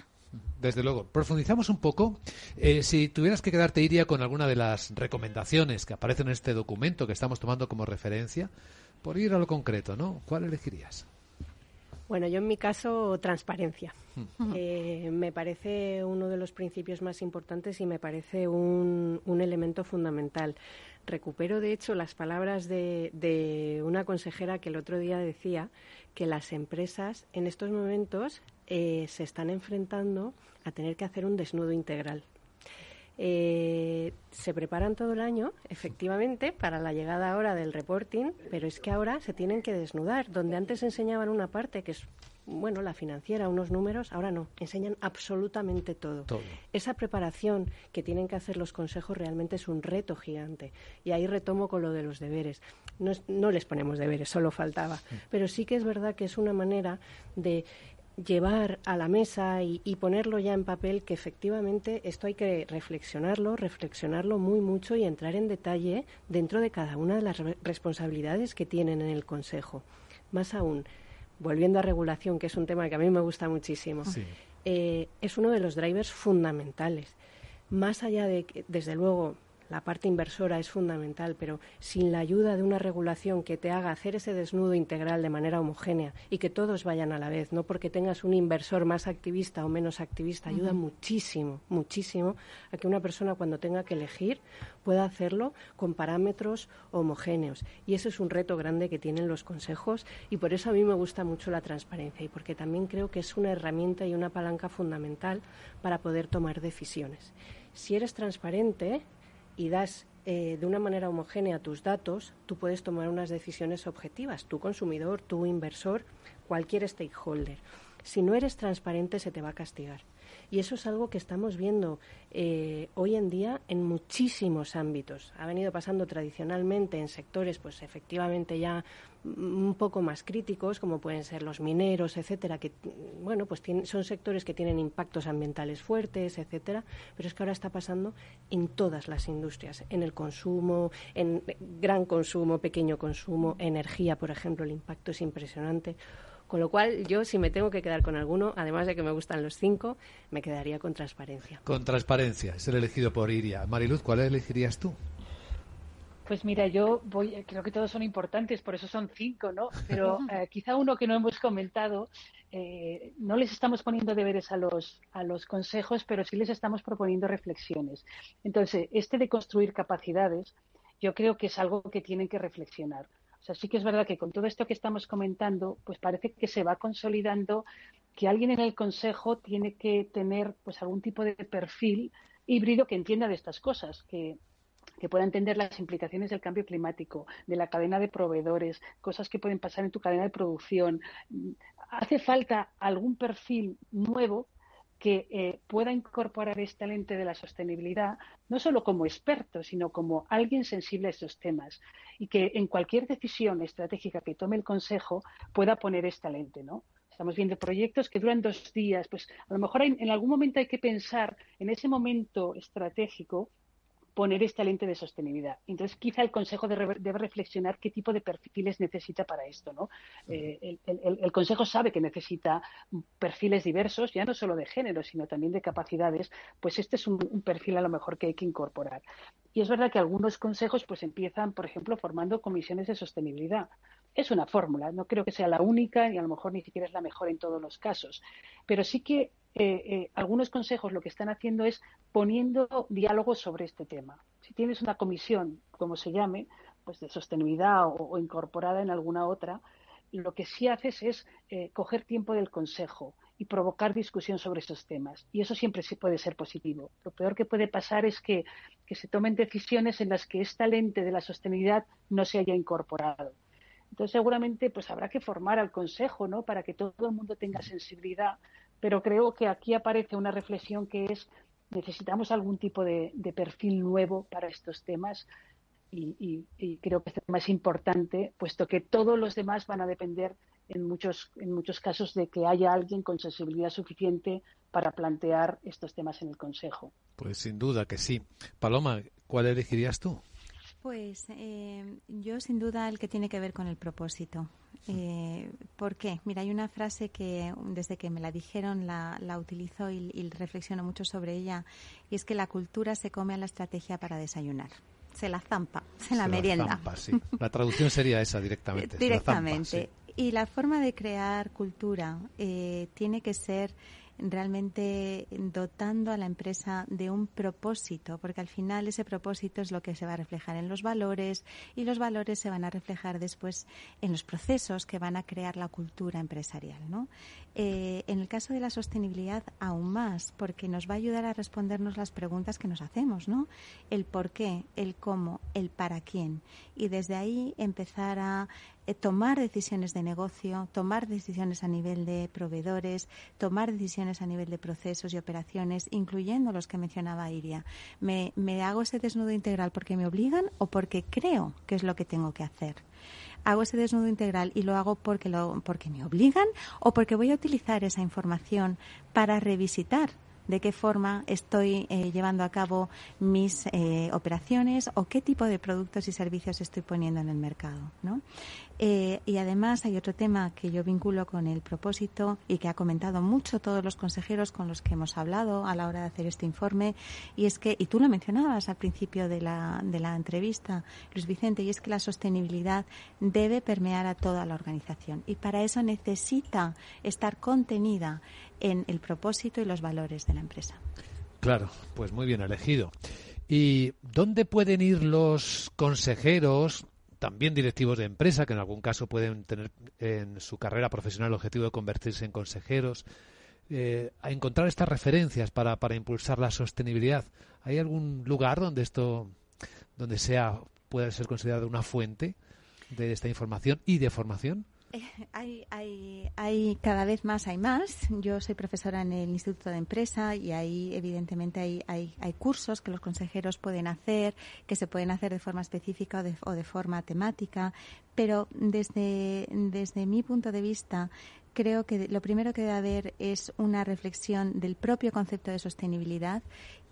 Desde luego. Profundizamos un poco. Eh, si tuvieras que quedarte, Iria, con alguna de las recomendaciones que aparecen en este documento que estamos tomando como referencia, por ir a lo concreto, ¿no? ¿Cuál elegirías? Bueno, yo en mi caso, transparencia. Hmm. Eh, me parece uno de los principios más importantes y me parece un, un elemento fundamental. Recupero, de hecho, las palabras de, de, una consejera que el otro día decía que las empresas en estos momentos eh, se están enfrentando a tener que hacer un desnudo integral. Eh, se preparan todo el año, efectivamente, para la llegada ahora del reporting, pero es que ahora se tienen que desnudar. Donde antes enseñaban una parte, que es, bueno, la financiera, unos números, ahora no, enseñan absolutamente todo. Esa preparación que tienen que hacer los consejos realmente es un reto gigante. Y ahí retomo con lo de los deberes. No, no les ponemos deberes, solo faltaba. Mm. Pero sí que es verdad que es una manera de llevar a la mesa y, ponerlo ya en papel que efectivamente esto hay que reflexionarlo, reflexionarlo muy mucho y entrar en detalle dentro de cada una de las responsabilidades que tienen en el Consejo. Más aún, volviendo a regulación, que es un tema que a mí me gusta muchísimo, eh, es uno de los drivers fundamentales. Más allá de que, desde luego, la parte inversora es fundamental, pero sin la ayuda de una regulación que te haga hacer ese desnudo integral de manera homogénea y que todos vayan a la vez, no porque tengas un inversor más activista o menos activista, ayuda muchísimo, muchísimo a que una persona cuando tenga que elegir pueda hacerlo con parámetros homogéneos. Y ese es un reto grande que tienen los consejos y por eso a mí me gusta mucho la transparencia y porque también creo que es una herramienta y una palanca fundamental para poder tomar decisiones. Si eres transparente, y das eh, de una manera homogénea tus datos, tú puedes tomar unas decisiones objetivas, tu consumidor, tu inversor, cualquier stakeholder. Si no eres transparente, se te va a castigar. Y eso es algo que estamos viendo eh, hoy en día en muchísimos ámbitos. Ha venido pasando tradicionalmente en sectores, pues efectivamente ya un poco más críticos, como pueden ser los mineros, etcétera, que bueno, pues son sectores que tienen impactos ambientales fuertes, etcétera, pero es que ahora está pasando en todas las industrias, en el consumo, en gran consumo, pequeño consumo, energía, por ejemplo, el impacto es impresionante. Con lo cual, yo si me tengo que quedar con alguno, además de que me gustan los cinco, me quedaría con transparencia. Con transparencia, es el elegido por Iria. Mariluz, ¿cuál elegirías tú? Pues mira, yo voy, creo que todos son importantes, por eso son cinco, ¿no? Pero *laughs* eh, quizá uno que no hemos comentado, eh, no les estamos poniendo deberes a los, a los consejos, pero sí les estamos proponiendo reflexiones. Entonces, este de construir capacidades, yo creo que es algo que tienen que reflexionar. O sea, sí que es verdad que con todo esto que estamos comentando, pues parece que se va consolidando que alguien en el Consejo tiene que tener pues algún tipo de perfil híbrido que entienda de estas cosas, que, que pueda entender las implicaciones del cambio climático, de la cadena de proveedores, cosas que pueden pasar en tu cadena de producción. Hace falta algún perfil nuevo que eh, pueda incorporar esta lente de la sostenibilidad, no solo como experto, sino como alguien sensible a estos temas y que en cualquier decisión estratégica que tome el Consejo pueda poner esta lente, ¿no? Estamos viendo proyectos que duran dos días, pues a lo mejor en algún momento hay que pensar en ese momento estratégico poner esta lente de sostenibilidad. Entonces, quizá el Consejo debe, reflexionar qué tipo de perfiles necesita para esto. ¿no? Eh, el, Consejo sabe que necesita perfiles diversos, ya no solo de género, sino también de capacidades. Pues este es un, perfil a lo mejor que hay que incorporar. Y es verdad que algunos consejos pues empiezan, por ejemplo, formando comisiones de sostenibilidad. Es una fórmula, no creo que sea la única y a lo mejor ni siquiera es la mejor en todos los casos. Pero sí que eh, eh, algunos consejos lo que están haciendo es poniendo diálogos sobre este tema. Si tienes una comisión, como se llame, pues de sostenibilidad o, incorporada en alguna otra, lo que sí haces es eh, coger tiempo del consejo y provocar discusión sobre esos temas. Y eso siempre sí puede ser positivo. Lo peor que puede pasar es que, que se tomen decisiones en las que esta lente de la sostenibilidad no se haya incorporado. Entonces, seguramente, pues habrá que formar al Consejo, ¿no? Para que todo el mundo tenga sensibilidad pero creo que aquí aparece una reflexión que es necesitamos algún tipo de, perfil nuevo para estos temas y, creo que este tema es importante, puesto que todos los demás van a depender en muchos, en muchos casos de que haya alguien con sensibilidad suficiente para plantear estos temas en el Consejo. Pues sin duda que sí. Paloma, ¿cuál elegirías tú? Pues eh, yo sin duda el que tiene que ver con el propósito. Eh, ¿Por qué? Mira, hay una frase que desde que me la dijeron la, la utilizo y, y, reflexiono mucho sobre ella, y es que la cultura se come a la estrategia para desayunar. Se la zampa, se la Se merienda. La, zampa, sí. la traducción sería esa directamente. directamente. La zampa, sí. Y la forma de crear cultura eh, tiene que ser realmente dotando a la empresa de un propósito, porque al final ese propósito es lo que se va a reflejar en los valores y los valores se van a reflejar después en los procesos que van a crear la cultura empresarial. ¿no? Eh, en el caso de la sostenibilidad, aún más, porque nos va a ayudar a respondernos las preguntas que nos hacemos, ¿no? El por qué, el cómo, el para quién. Y desde ahí empezar a tomar decisiones de negocio, tomar decisiones a nivel de proveedores, tomar decisiones a nivel de procesos y operaciones, incluyendo los que mencionaba Iria. ¿Me, me hago ese desnudo integral porque me obligan o porque creo que es lo que tengo que hacer? hago ese desnudo integral y lo hago porque, lo, porque me obligan o porque voy a utilizar esa información para revisitar de qué forma estoy eh, llevando a cabo mis eh, operaciones o qué tipo de productos y servicios estoy poniendo en el mercado. ¿no? Eh, y además hay otro tema que yo vinculo con el propósito y que ha comentado mucho todos los consejeros con los que hemos hablado a la hora de hacer este informe y es que, y tú lo mencionabas al principio de la, de la entrevista, Luis Vicente, y es que la sostenibilidad debe permear a toda la organización y para eso necesita estar contenida en el propósito y los valores de la empresa. Claro, pues muy bien elegido. ¿Y dónde pueden ir los consejeros, también directivos de empresa, que en algún caso pueden tener en su carrera profesional el objetivo de convertirse en consejeros, eh, a encontrar estas referencias para, para impulsar la sostenibilidad? ¿Hay algún lugar donde esto, donde sea, pueda ser considerado una fuente de esta información y de formación? *laughs* Hay, hay, hay, cada vez más, hay más. Yo soy profesora en el Instituto de Empresa y ahí, evidentemente, hay, hay, hay cursos que los consejeros pueden hacer, que se pueden hacer de forma específica o de, o de forma temática. Pero desde, desde mi punto de vista, creo que lo primero que debe haber es una reflexión del propio concepto de sostenibilidad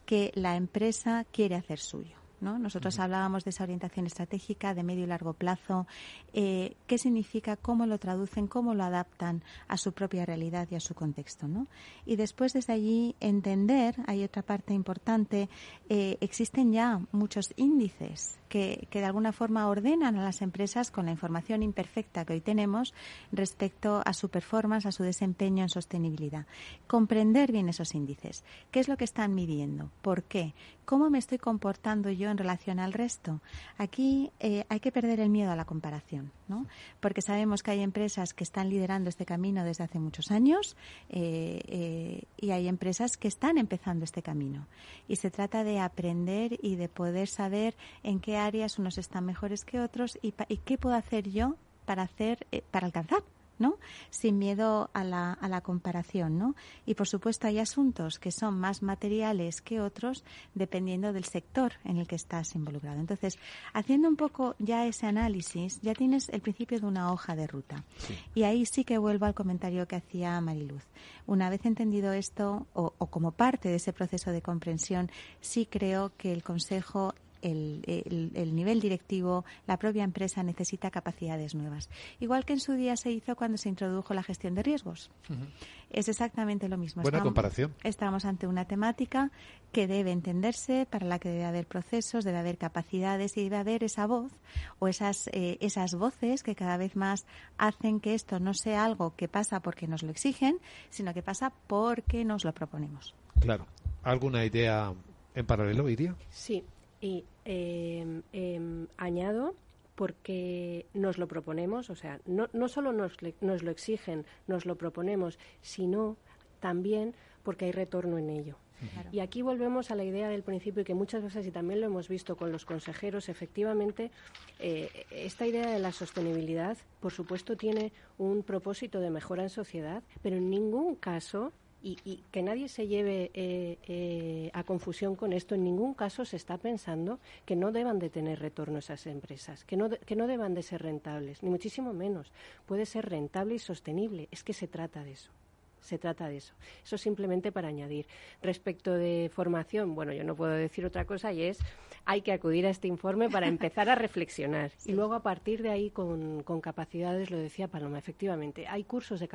que la empresa quiere hacer suyo. ¿No? Nosotros uh -huh. hablábamos de esa orientación estratégica de medio y largo plazo. Eh, ¿Qué significa? ¿Cómo lo traducen? ¿Cómo lo adaptan a su propia realidad y a su contexto? ¿no? Y después desde allí entender, hay otra parte importante, eh, existen ya muchos índices que, que, de alguna forma ordenan a las empresas con la información imperfecta que hoy tenemos respecto a su performance, a su desempeño en sostenibilidad. Comprender bien esos índices. ¿Qué es lo que están midiendo? ¿Por qué? ¿Cómo me estoy comportando yo en relación al resto? Aquí eh, hay que perder el miedo a la comparación, ¿no? Porque sabemos que hay empresas que están liderando este camino desde hace muchos años eh, eh, y hay empresas que están empezando este camino. Y se trata de aprender y de poder saber en qué áreas unos están mejores que otros y, y qué puedo hacer yo para hacer, para alcanzar ¿no? Sin miedo a la, a la comparación, ¿no? Y por supuesto hay asuntos que son más materiales que otros dependiendo del sector en el que estás involucrado. Entonces, haciendo un poco ya ese análisis, ya tienes el principio de una hoja de ruta. Sí. Y ahí sí que vuelvo al comentario que hacía Mariluz. Una vez entendido esto, o, o como parte de ese proceso de comprensión, sí creo que el Consejo el, el, el, nivel directivo, la propia empresa necesita capacidades nuevas. Igual que en su día se hizo cuando se introdujo la gestión de riesgos. Uh -huh. Es exactamente lo mismo. Buena estamos, comparación. Estamos ante una temática que debe entenderse, para la que debe haber procesos, debe haber capacidades y debe haber esa voz o esas, eh, esas voces que cada vez más hacen que esto no sea algo que pasa porque nos lo exigen, sino que pasa porque nos lo proponemos. Claro. ¿Alguna idea en paralelo, Iria? Sí, y eh, eh, añado porque nos lo proponemos, o sea, no, no solo nos, nos, lo exigen, nos lo proponemos, sino también porque hay retorno en ello. Claro. Y aquí volvemos a la idea del principio y que muchas veces, y también lo hemos visto con los consejeros, efectivamente, eh, esta idea de la sostenibilidad, por supuesto, tiene un propósito de mejora en sociedad, pero en ningún caso y, y, que nadie se lleve eh, eh, a confusión con esto. En ningún caso se está pensando que no deban de tener retorno esas empresas, que no, de, que no deban de ser rentables, ni muchísimo menos. Puede ser rentable y sostenible. Es que se trata de eso. Se trata de eso. Eso simplemente para añadir. Respecto de formación, bueno, yo no puedo decir otra cosa y es hay que acudir a este informe para empezar a *laughs* reflexionar. Y luego a partir de ahí con, capacidades, lo decía Paloma, efectivamente, hay cursos de,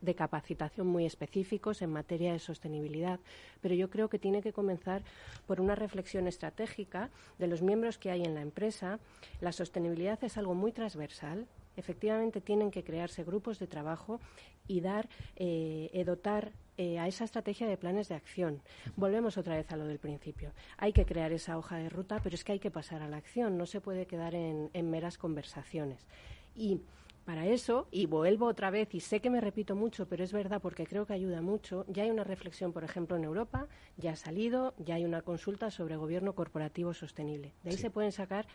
de capacitación muy específicos en materia de sostenibilidad, pero yo creo que tiene que comenzar por una reflexión estratégica de los miembros que hay en la empresa. La sostenibilidad es algo muy transversal, efectivamente tienen que crearse grupos de trabajo y dar, eh, dotar eh, a esa estrategia de planes de acción. Volvemos otra vez a lo del principio. Hay que crear esa hoja de ruta, pero es que hay que pasar a la acción. No se puede quedar en, en meras conversaciones. Y para eso, y vuelvo otra vez, y sé que me repito mucho, pero es verdad porque creo que ayuda mucho, ya hay una reflexión, por ejemplo, en Europa, ya ha salido, ya hay una consulta sobre gobierno corporativo sostenible. De ahí se pueden sacar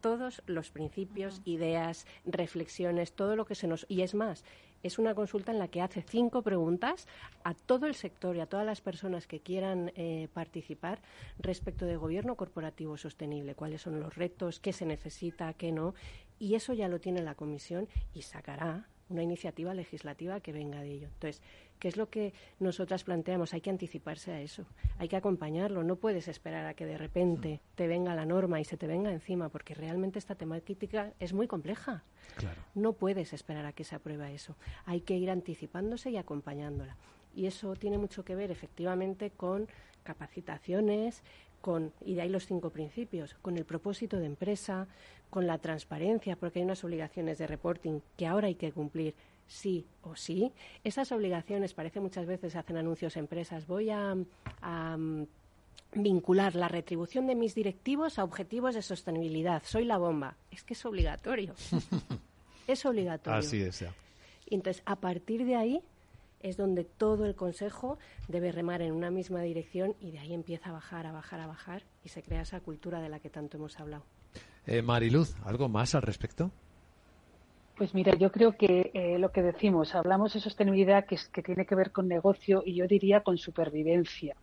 todos los principios, ideas, reflexiones, todo lo que se nos... Y es más, es una consulta en la que hace cinco preguntas a todo el sector y a todas las personas que quieran eh, participar respecto de gobierno corporativo sostenible, cuáles son los retos, qué se necesita, qué no. Y eso ya lo tiene la Comisión y sacará una iniciativa legislativa que venga de ello. Entonces, ¿qué es lo que nosotras planteamos? Hay que anticiparse a eso, hay que acompañarlo. No puedes esperar a que de repente te venga la norma y se te venga encima, porque realmente esta temática es muy compleja. No puedes esperar a que se apruebe eso. Hay que ir anticipándose y acompañándola. Y eso tiene mucho que ver, efectivamente, con capacitaciones, con, y de ahí los cinco principios, con el propósito de empresa, con la transparencia, porque hay unas obligaciones de reporting que ahora hay que cumplir sí o sí. Esas obligaciones, parece muchas veces hacen anuncios empresas, voy a, mm, vincular la retribución de mis directivos a objetivos de sostenibilidad. Soy la bomba. Es que es obligatorio. *laughs* es obligatorio. Así es. Entonces, a partir de ahí es donde todo el Consejo debe remar en una misma dirección y de ahí empieza a bajar, a bajar, a bajar y se crea esa cultura de la que tanto hemos hablado. Eh, Mariluz, ¿algo más al respecto? Pues mira, yo creo que eh, lo que decimos, hablamos de sostenibilidad que, que, tiene que ver con negocio y yo diría con supervivencia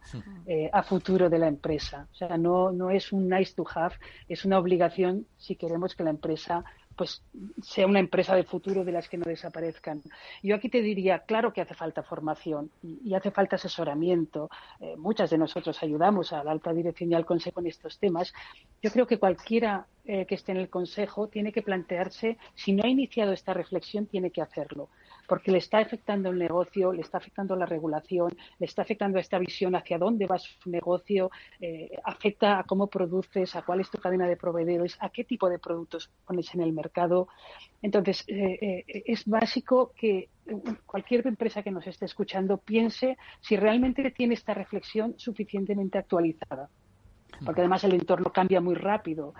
eh, a futuro de la empresa. O sea, no, no es un nice to have, es una obligación si queremos que la empresa pues sea una empresa de futuro de las que no desaparezcan. Yo aquí te diría, claro que hace falta formación y, hace falta asesoramiento. Eh, muchas de nosotros ayudamos a la alta dirección y al Consejo en estos temas. Yo creo que cualquiera eh, que esté en el Consejo tiene que plantearse, si no ha iniciado esta reflexión, tiene que hacerlo porque le está afectando el negocio, le está afectando la regulación, le está afectando a esta visión hacia dónde va su negocio, eh, afecta a cómo produces, a cuál es tu cadena de proveedores, a qué tipo de productos pones en el mercado. Entonces, eh, eh, es básico que cualquier empresa que nos esté escuchando piense si realmente tiene esta reflexión suficientemente actualizada porque además el entorno cambia muy rápido.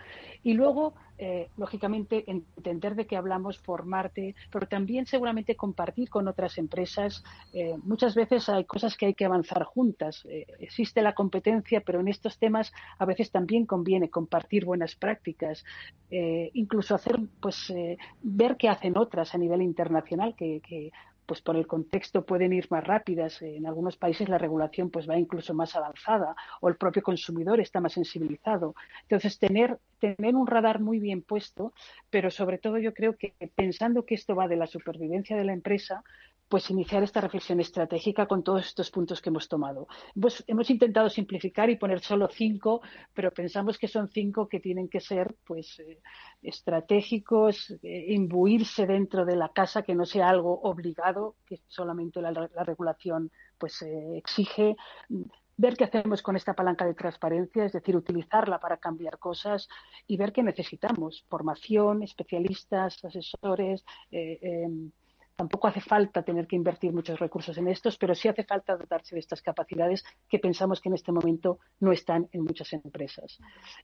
Y luego, eh, lógicamente, entender de qué hablamos, formarte, pero también seguramente compartir con otras empresas. Eh, muchas veces hay cosas que hay que avanzar juntas. Eh, existe la competencia, pero en estos temas a veces también conviene compartir buenas prácticas, incluso hacer, pues, ver qué hacen otras a nivel internacional, que, que pues por el contexto pueden ir más rápidas. En algunos países la regulación pues va incluso más avanzada o el propio consumidor está más sensibilizado. Entonces, tener, tener un radar muy bien puesto, pero sobre todo yo creo que pensando que esto va de la supervivencia de la empresa, pues iniciar esta reflexión estratégica con todos estos puntos que hemos tomado. Pues hemos intentado simplificar y poner solo cinco, pero pensamos que son cinco que tienen que ser pues eh, estratégicos, eh, imbuirse dentro de la casa, que no sea algo obligado, que solamente la, regulación pues eh, exige ver qué hacemos con esta palanca de transparencia, es decir, utilizarla para cambiar cosas y ver qué necesitamos, formación, especialistas, asesores, em, Tampoco hace falta tener que invertir muchos recursos en estos, pero sí hace falta dotarse de estas capacidades que pensamos que en este momento no están en muchas empresas.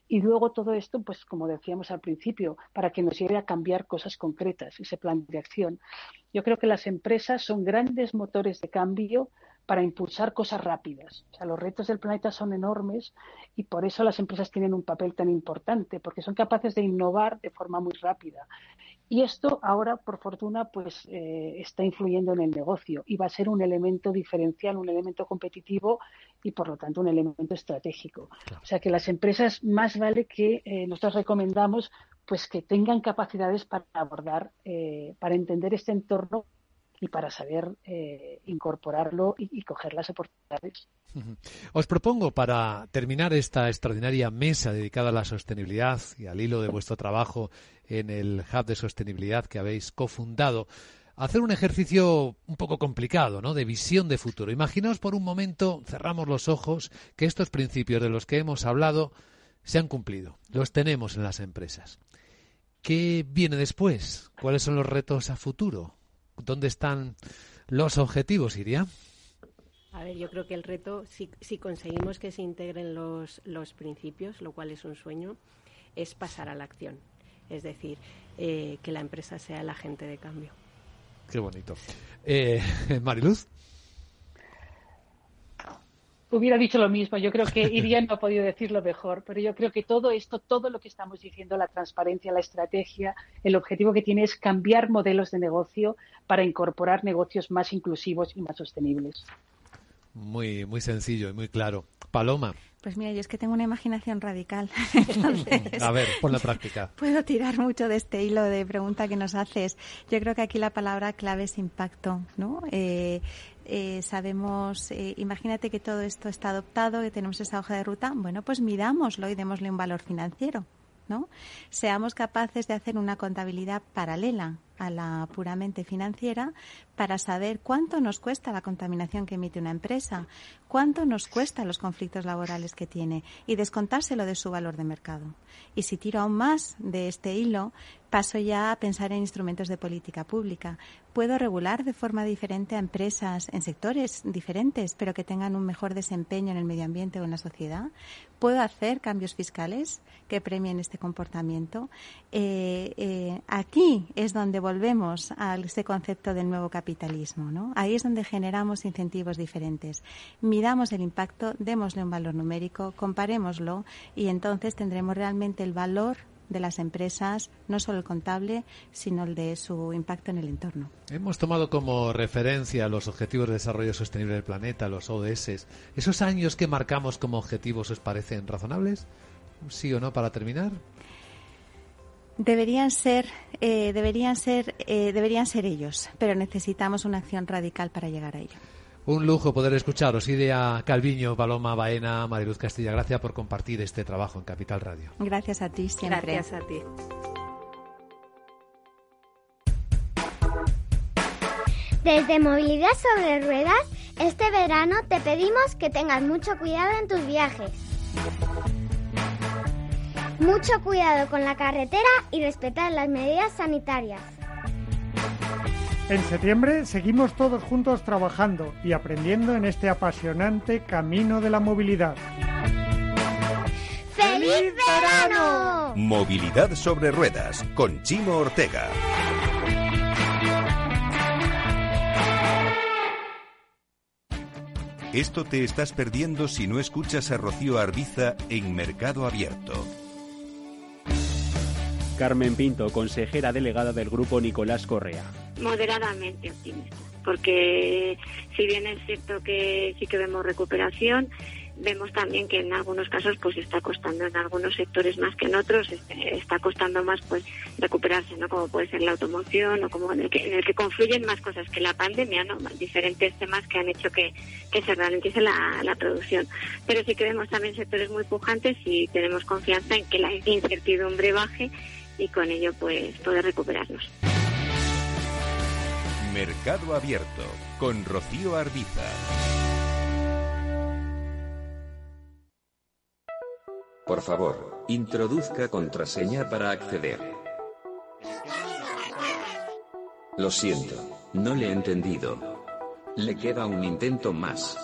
Y luego todo esto, pues como decíamos al principio, para que nos lleve a cambiar cosas concretas, ese plan de acción. Yo creo que las empresas son grandes motores de cambio para impulsar cosas rápidas. O sea, los retos del planeta son enormes y por eso las empresas tienen un papel tan importante, porque son capaces de innovar de forma muy rápida. Y esto ahora, por fortuna, pues eh, está influyendo en el negocio y va a ser un elemento diferencial, un elemento competitivo y, por lo tanto, un elemento estratégico. O sea, que las empresas más vale que eh, nosotros recomendamos pues que tengan capacidades para abordar, eh, para entender este entorno y para saber eh, incorporarlo y, coger las oportunidades. Os propongo para terminar esta extraordinaria mesa dedicada a la sostenibilidad y al hilo de vuestro trabajo en el Hub de Sostenibilidad que habéis cofundado, hacer un ejercicio un poco complicado, ¿no? De visión de futuro. Imaginaos por un momento, cerramos los ojos, que estos principios de los que hemos hablado se han cumplido, los tenemos en las empresas. ¿Qué viene después? ¿Cuáles son los retos a futuro? ¿Dónde están los objetivos, Iria? A ver, yo creo que el reto, si, si conseguimos que se integren los, los principios, lo cual es un sueño, es pasar a la acción. Es decir, eh, que la empresa sea el agente de cambio. Qué bonito. Eh, *laughs* Mariluz hubiera dicho lo mismo. Yo creo que Iria no ha podido decirlo mejor, pero yo creo que todo esto, todo lo que estamos diciendo, la transparencia, la estrategia, el objetivo que tiene es cambiar modelos de negocio para incorporar negocios más inclusivos y más sostenibles. Muy, muy sencillo y muy claro. Paloma. Pues mira, yo es que tengo una imaginación radical. *laughs* a ver, por la práctica. *laughs* Puedo tirar mucho de este hilo de pregunta que nos haces. Yo creo que aquí la palabra clave es impacto, ¿no? Eh, eh, sabemos, eh, imagínate que todo esto está adoptado, que tenemos esa hoja de ruta, bueno, pues mirámoslo y démosle un valor financiero, ¿no? Seamos capaces de hacer una contabilidad paralela a la puramente financiera para saber cuánto nos cuesta la contaminación que emite una empresa, cuánto nos cuesta los conflictos laborales que tiene y descontárselo de su valor de mercado. Y si tiro aún más de este hilo, paso ya a pensar en instrumentos de política pública. Puedo regular de forma diferente a empresas en sectores diferentes, pero que tengan un mejor desempeño en el medio ambiente o en la sociedad. Puedo hacer cambios fiscales que premien este comportamiento. Eh, eh, aquí es donde volvemos a ese concepto del nuevo capitalismo. ¿no? Ahí es donde generamos incentivos diferentes. Midamos el impacto, démosle un valor numérico, comparémoslo y entonces tendremos realmente el valor de las empresas, no solo el contable, sino el de su impacto en el entorno. Hemos tomado como referencia los Objetivos de Desarrollo Sostenible del Planeta, los ODS. ¿Esos años que marcamos como objetivos os parecen razonables? ¿Sí o no para terminar? Deberían ser, eh, deberían ser, eh, deberían ser ellos, pero necesitamos una acción radical para llegar a ello. Un lujo poder escucharos. Idea Calviño, Paloma Baena, Mariluz Castilla. Gracias por compartir este trabajo en Capital Radio. Gracias a ti siempre. Gracias a ti. Desde Movilidad sobre Ruedas, este verano te pedimos que tengas mucho cuidado en tus viajes. Mucho cuidado con la carretera y respetar las medidas sanitarias. En septiembre seguimos todos juntos trabajando y aprendiendo en este apasionante camino de la movilidad. ¡Feliz verano! Movilidad sobre ruedas con Chimo Ortega. Esto te estás perdiendo si no escuchas a Rocío Arbiza en Mercado Abierto. Carmen Pinto, consejera delegada del grupo Nicolás Correa. Moderadamente optimista, porque si bien es cierto que sí que vemos recuperación, vemos también que en algunos casos pues está costando en algunos sectores más que en otros este, está costando más pues recuperarse no como puede ser la automoción o como en el que, en el que confluyen más cosas que la pandemia no diferentes temas que han hecho que, que se ralentice la, la producción. Pero sí que vemos también sectores muy pujantes y tenemos confianza en que la incertidumbre baje y con ello pues poder recuperarnos. Mercado Abierto con Rocío Arbiza. Por favor, introduzca contraseña para acceder. Lo siento, no le he entendido. Le queda un intento más.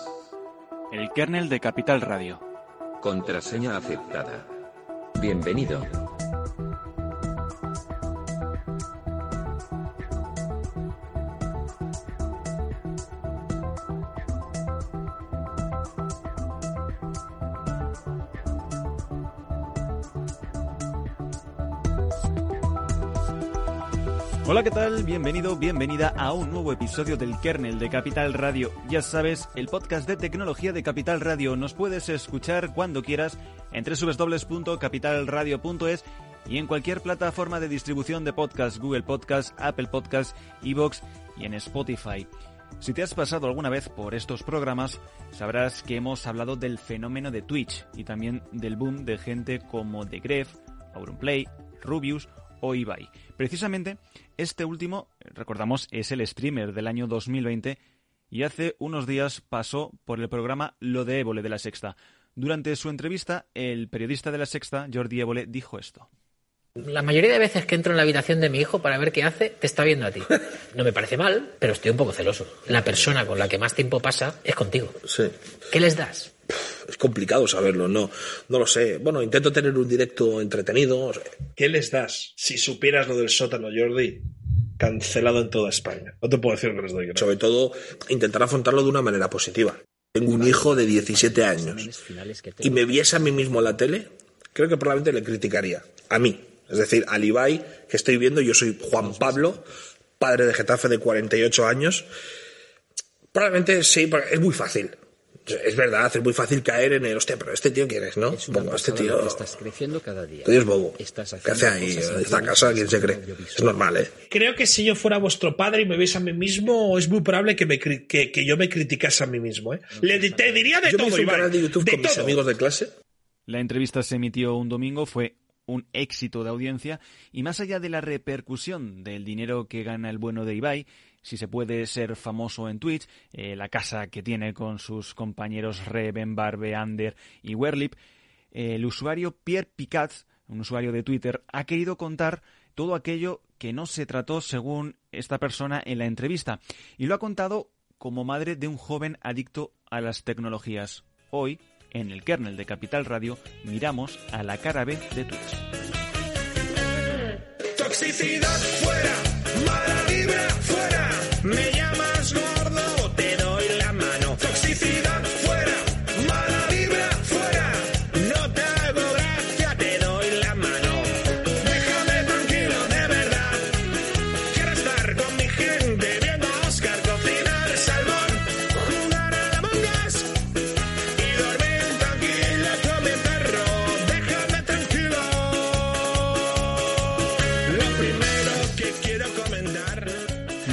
El kernel de Capital Radio. Contraseña aceptada. Bienvenido. Hola, ¿qué tal? Bienvenido, bienvenida a un nuevo episodio del Kernel de Capital Radio. Ya sabes, el podcast de tecnología de Capital Radio. Nos puedes escuchar cuando quieras en www.capitalradio.es y en cualquier plataforma de distribución de podcast, Google Podcast, Apple Podcast, Evox y en Spotify. Si te has pasado alguna vez por estos programas, sabrás que hemos hablado del fenómeno de Twitch y también del boom de gente como The Gref, Auronplay, Rubius o Ibai. Precisamente, este último, recordamos, es el streamer del año 2020 y hace unos días pasó por el programa Lo de Évole de la Sexta. Durante su entrevista, el periodista de la Sexta, Jordi Évole, dijo esto. La mayoría de veces que entro en la habitación de mi hijo para ver qué hace, te está viendo a ti. No me parece mal, pero estoy un poco celoso. La persona con la que más tiempo pasa es contigo. Sí. ¿Qué les das? Es complicado saberlo, no, no lo sé. Bueno, intento tener un directo entretenido. ¿Qué les das si supieras lo del sótano, Jordi? Cancelado en toda España. No te puedo decir que les doy. Sobre todo, intentar afrontarlo de una manera positiva. Tengo un hijo de 17 años y me viese a mí mismo en la tele, creo que probablemente le criticaría. A mí. Es decir, al Ibai que estoy viendo, yo soy Juan Pablo, padre de Getafe de 48 años. Probablemente sí, porque es muy fácil. Es verdad, es muy fácil caer en el, hostia, pero este tío quién es, ¿no? Pongo, este tío. Estás creciendo cada día. Este tío es bobo. ¿Qué hace ahí? ¿Esta casa? ¿Quién se cree? Es normal, ¿eh? Creo que si yo fuera vuestro padre y me veis a mí mismo, es muy probable que, me, que, que yo me criticase a mí mismo, ¿eh? Le, te diría de yo todo, me hice un Iván, canal de YouTube de con mis todo. amigos de clase. La entrevista se emitió un domingo, fue un éxito de audiencia y más allá de la repercusión del dinero que gana el bueno de Ibai, si se puede ser famoso en Twitch, eh, la casa que tiene con sus compañeros Reven, Barbe, Ander y Werlip, eh, el usuario Pierre Picat, un usuario de Twitter, ha querido contar todo aquello que no se trató según esta persona en la entrevista y lo ha contado como madre de un joven adicto a las tecnologías. Hoy, en el kernel de Capital Radio, miramos a la cara B de Twitch. Toxicidad fuera, mala fuera. Me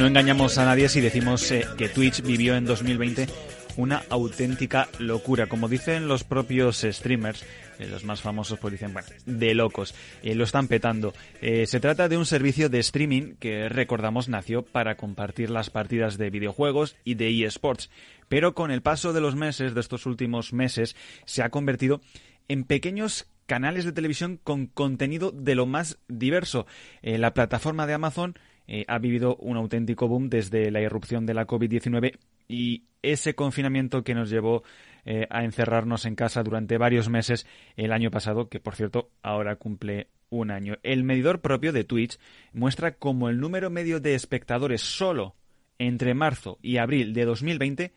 No engañamos a nadie si decimos eh, que Twitch vivió en 2020 una auténtica locura. Como dicen los propios streamers, eh, los más famosos pues dicen, bueno, de locos, eh, lo están petando. Se trata de un servicio de streaming que recordamos nació para compartir las partidas de videojuegos y de eSports, pero con el paso de los meses, de estos últimos meses, se ha convertido en pequeños canales de televisión con contenido de lo más diverso. La plataforma de Amazon eh, ha vivido un auténtico boom desde la irrupción de la COVID-19 y ese confinamiento que nos llevó eh, a encerrarnos en casa durante varios meses el año pasado, que por cierto ahora cumple un año. El medidor propio de Twitch muestra como el número medio de espectadores solo entre marzo y abril de 2020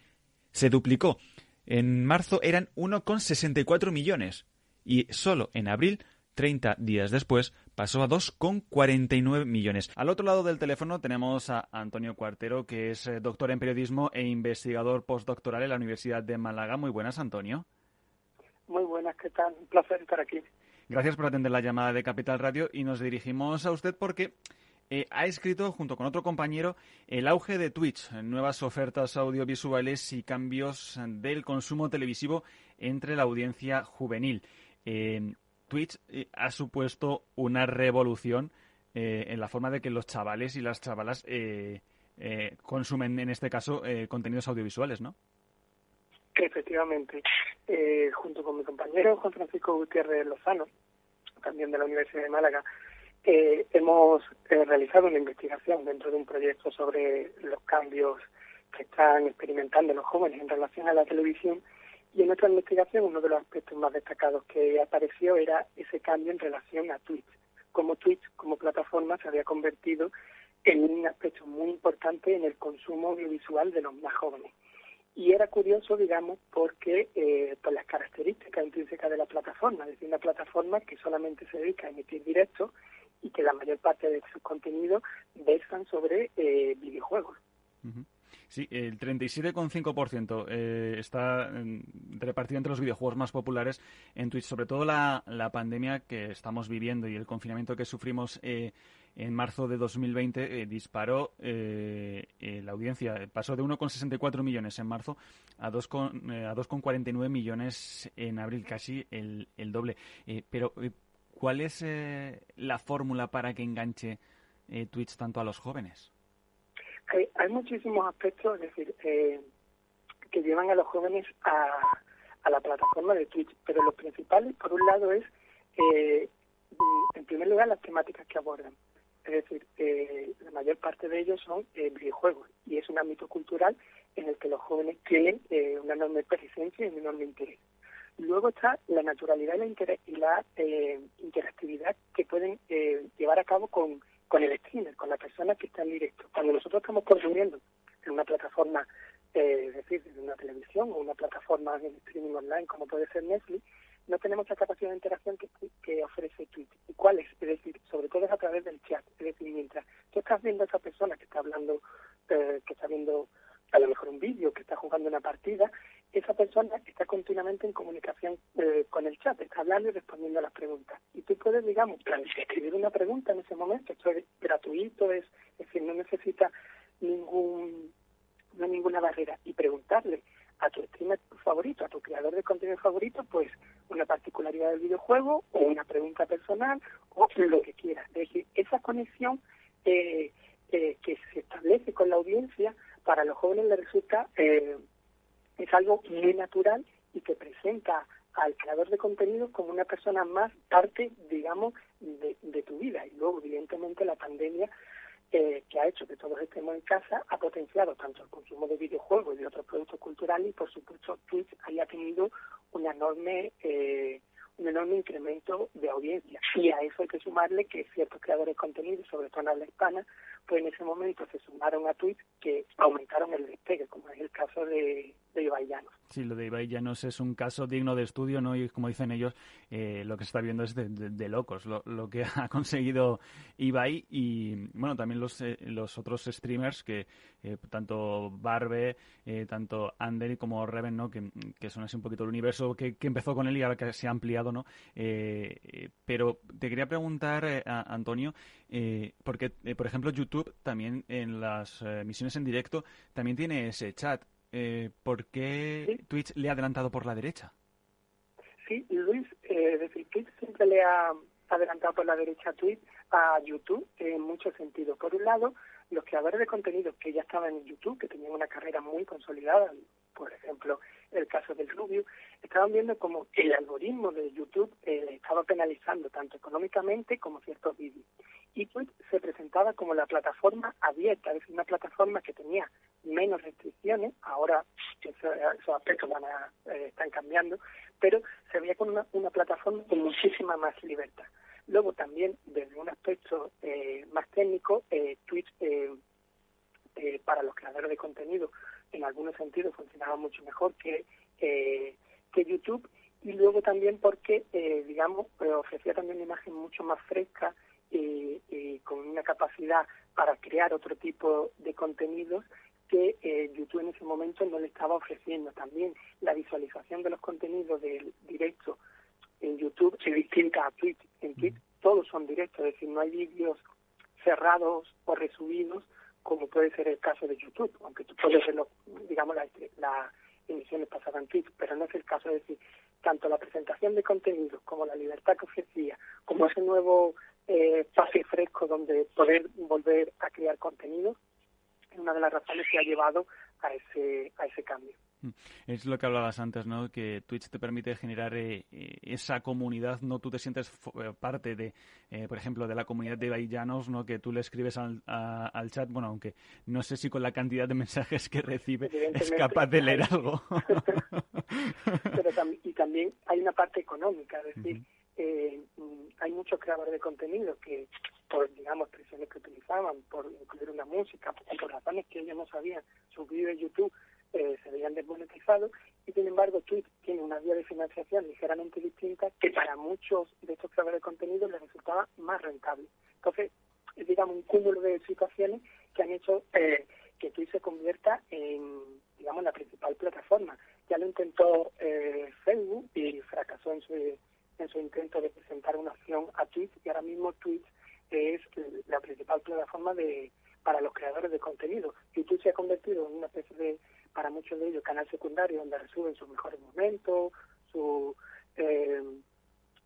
se duplicó. En marzo eran 1,64 millones y solo en abril 30 días después pasó a 2,49 millones. Al otro lado del teléfono tenemos a Antonio Cuartero, que es eh, doctor en periodismo e investigador postdoctoral en la Universidad de Málaga. Muy buenas, Antonio. Muy buenas, ¿qué tal? Un placer estar aquí. Gracias por atender la llamada de Capital Radio y nos dirigimos a usted porque eh, ha escrito, junto con otro compañero, el auge de Twitch, nuevas ofertas audiovisuales y cambios del consumo televisivo entre la audiencia juvenil. Eh, Twitch eh, ha supuesto una revolución eh, en la forma de que los chavales y las chavalas eh, eh, consumen, en este caso, eh, contenidos audiovisuales, ¿no? Efectivamente, eh, junto con mi compañero Juan Francisco Gutiérrez Lozano, también de la Universidad de Málaga, hemos realizado una investigación dentro de un proyecto sobre los cambios que están experimentando los jóvenes en relación a la televisión y en nuestra investigación uno de los aspectos más destacados que apareció era ese cambio en relación a Twitch. Como Twitch, como plataforma, se había convertido en un aspecto muy importante en el consumo audiovisual de los más jóvenes. Y era curioso, digamos, porque eh, por las características intrínsecas de la plataforma, es decir, una plataforma que solamente se dedica a emitir directos y que la mayor parte de sus contenidos versan sobre eh, videojuegos. Sí, el 37,5% eh, está mm, repartido entre los videojuegos más populares en Twitch. Sobre todo la, la pandemia que estamos viviendo y el confinamiento que sufrimos eh, en marzo de 2020 eh, disparó eh, eh, la audiencia. Pasó de 1,64 millones en marzo a 2,49 eh, a 2,49 millones en abril, casi el, el doble. Eh, pero, ¿cuál es la fórmula para que enganche Twitch tanto a los jóvenes? Hay, hay muchísimos aspectos, es decir, eh, que llevan a los jóvenes a, a la plataforma de Twitch, pero los principales, por un lado, es, eh, mm, en primer lugar, las temáticas que abordan. Es decir, eh, la mayor parte de ellos son eh, videojuegos y es un ámbito cultural en el que los jóvenes tienen eh, una enorme presencia y un enorme interés. Luego está la naturalidad y la, inter y la eh, interactividad que pueden eh, llevar a cabo con, con el streamer, con la persona que está en directo. Cuando nosotros estamos consumiendo en una plataforma, eh, es decir, en una televisión o una plataforma en streaming online como puede ser Netflix, no tenemos la capacidad de interacción que, ofrece Twitch. ¿Y cuál es? Es decir, sobre todo es a través del chat. Es decir, mientras tú estás viendo a esa persona que está hablando, eh, que está viendo a lo mejor un vídeo, que está jugando una partida, esa persona está continuamente en comunicación eh, con el chat, está hablando y respondiendo a las preguntas. Y tú puedes, digamos, escribir una pregunta en ese momento, esto es gratuito, es, es decir, no necesita ningún, no ninguna barrera, y preguntarle a tu streamer favorito, a tu creador de contenido favorito, pues una particularidad del videojuego o una pregunta personal o lo que quieras. Es decir, esa conexión eh, eh, que se establece con la audiencia para los jóvenes les resulta eh, es algo muy natural y que presenta al creador de contenido como una persona más parte, digamos, de, de tu vida. Y luego, evidentemente, la pandemia eh, que ha hecho que todos estemos en casa ha potenciado tanto el consumo de videojuegos y de otros productos culturales y, por supuesto, Twitch haya tenido una enorme, eh, un enorme incremento de audiencia. Y a eso hay que sumarle que ciertos creadores de contenido, sobre todo en habla hispana, pues en ese momento se sumaron a Twitch que aumentaron el despegue, como es el caso de, de Ibai Llanos. Sí, lo de Ibai Llanos es un caso digno de estudio, ¿no? Y como dicen ellos, eh, lo que se está viendo es de, locos, lo, lo, que *laughs* ha conseguido Ibai y, bueno, también los, eh, los otros streamers que, eh, tanto Barbe, eh, tanto Ander como Reven, ¿no? Que, que, son así un poquito el universo que, que, empezó con él y ahora que se ha ampliado, ¿no? Eh, pero te quería preguntar, a Antonio, porque, por ejemplo, YouTube también en las misiones en directo también tiene ese chat eh, ¿por qué ¿Sí? Twitch le ha adelantado por la derecha? Sí, Luis, eh, decir, Twitch siempre le ha adelantado por la derecha a Twitch a YouTube en muchos sentidos. Por un lado, los creadores de contenido que ya estaban en YouTube, que tenían una carrera muy consolidada, por ejemplo, el caso del Rubio, estaban viendo como el algoritmo de YouTube eh, estaba penalizando tanto económicamente como ciertos vídeos. Y Twitch se presentaba como la plataforma abierta, es decir, una plataforma que tenía menos restricciones, ahora eso, esos aspectos van a, eh, están cambiando, pero se veía como una, plataforma con muchísima más libertad. Luego también, desde un aspecto eh, más técnico, eh, Twitch eh, eh, para los creadores de contenido en algunos sentidos funcionaba mucho mejor que, eh, que YouTube y luego también porque, digamos, ofrecía también una imagen mucho más fresca y, y con una capacidad para crear otro tipo de contenidos que eh, YouTube en ese momento no le estaba ofreciendo. También la visualización de los contenidos del directo en YouTube es distinta a Twitch. En Twitch todos son directos, es decir, no hay vídeos cerrados o resubidos como puede ser el caso de YouTube, aunque tú puedes ver, digamos, las la emisiones pasadas en Twitch, pero no es el caso de decir, tanto la presentación de contenidos como la libertad que ofrecía, como ese nuevo eh, pase fresco donde poder volver a crear contenido, es una de las razones que ha llevado a ese, a ese cambio. Es lo que hablabas antes, ¿no? Que Twitch te permite generar eh, esa comunidad, ¿no? Tú te sientes parte de, eh, por ejemplo, de la comunidad de Baillanos, ¿no? Que tú le escribes al, a, al, chat, bueno, aunque no sé si con la cantidad de *laughs* mensajes que recibe es capaz de leer algo. *laughs* Pero tam y también hay una parte económica, es decir, uh -huh. Eh, hay muchos creadores de contenido que, por, digamos, presiones que utilizaban, por incluir una música, por, por razones que ellos no sabían, sus vídeos de YouTube eh, se veían desmonetizados y sin embargo Twitch tiene una vía de financiación ligeramente distinta que para muchos de estos creadores de contenido les resultaba más rentable. Entonces, es digamos un cúmulo de situaciones que han hecho eh, que Twitch se convierta en, digamos, la principal plataforma. Ya lo intentó eh, Facebook y fracasó en su, en su intento de presentar una opción a Twitch y ahora mismo Twitch es la principal plataforma de para los creadores de contenido. YouTube se ha convertido en una especie de, para muchos de ellos, canal secundario donde resuben sus mejores momentos, su eh,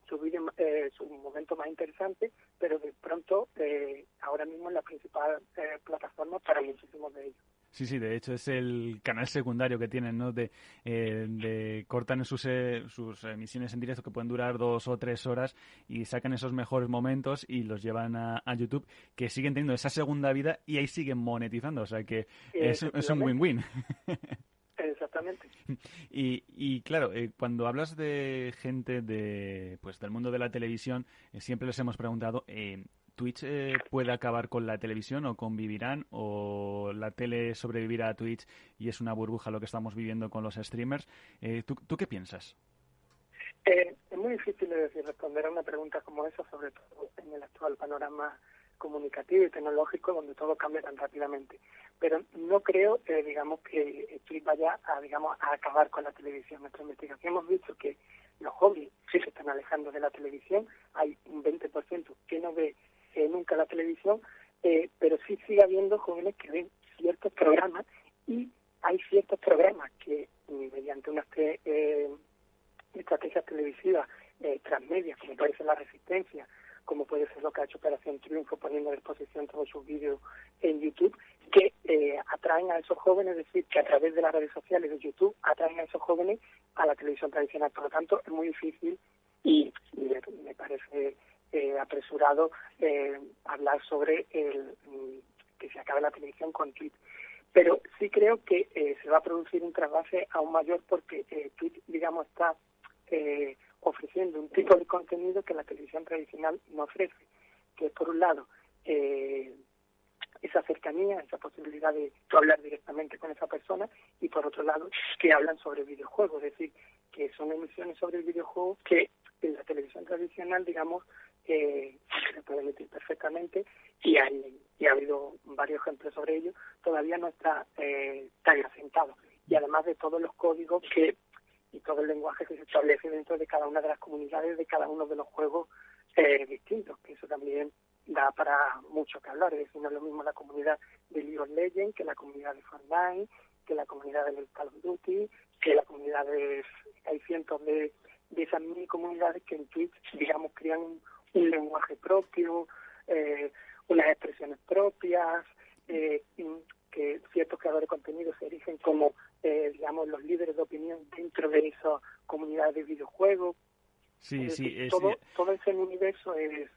su, video, eh, su momento más interesante, pero de pronto eh, ahora mismo es la principal eh, plataforma para muchísimos de ellos. Sí, sí, de hecho es el canal secundario que tienen, ¿no? De, eh, de cortan sus, eh, sus emisiones en directo que pueden durar dos o tres horas y sacan esos mejores momentos y los llevan a, a YouTube, que siguen teniendo esa segunda vida y ahí siguen monetizando, o sea que es, es un win-win. Exactamente. *laughs* Y, y claro, eh, cuando hablas de gente de, pues, del mundo de la televisión, eh, siempre les hemos preguntado, eh, ¿Twitch eh, puede acabar con la televisión o convivirán? ¿O la tele sobrevivirá a Twitch y es una burbuja lo que estamos viviendo con los streamers? Eh, ¿tú, ¿tú, qué piensas? Eh, es muy difícil de decir, responder a una pregunta como esa, sobre todo en el actual panorama comunicativo y tecnológico donde todo cambia tan rápidamente. Pero no creo, eh, digamos, que Twitch vaya a, digamos, a acabar con la televisión. Nuestra investigación hemos visto que los hobbies sí se están alejando de la televisión. Hay un 20% que no ve eh, nunca la televisión, eh, pero sí sigue habiendo jóvenes que ven ciertos programas y hay ciertos programas que mediante unas eh, estrategias televisivas eh, transmedias, como puede ser La Resistencia, como puede ser lo que ha hecho Operación Triunfo poniendo a disposición todos sus vídeos en YouTube, que eh, atraen a esos jóvenes, es decir, que a través de las redes sociales de YouTube atraen a esos jóvenes a la televisión tradicional. Por lo tanto, es muy difícil y me parece eh, apresurado eh, hablar sobre el que se acabe la televisión con Twitch. Pero sí creo que eh, se va a producir un trasvase aún mayor porque eh, Twitch, digamos, está eh, ofreciendo un tipo de contenido que la televisión tradicional no ofrece, que es por un lado eh, esa cercanía, esa posibilidad de tú hablar directamente con esa persona y por otro lado que hablan sobre videojuegos, es decir, que son emisiones sobre videojuegos que en la televisión tradicional, digamos, eh, se puede emitir perfectamente y, hay, y ha habido varios ejemplos sobre ello, todavía no está eh, tan asentado. Y además de todos los códigos que y todo el lenguaje que se establece dentro de cada una de las comunidades, de cada uno de los juegos eh, distintos, que eso también da para mucho que hablar. Es decir, no es lo mismo la comunidad de League of Legends que la comunidad de Fortnite, que la comunidad del Call of Duty, que la comunidad de... Hay cientos de, de esas mini comunidades que en Twitch, digamos, crean un, un lenguaje propio, eh, unas expresiones propias, eh, que ciertos creadores de contenido se erigen como, eh, digamos, los líderes de opinión dentro de esa comunidad de videojuegos. Sí, es sí, decir, es, todo, todo ese universo es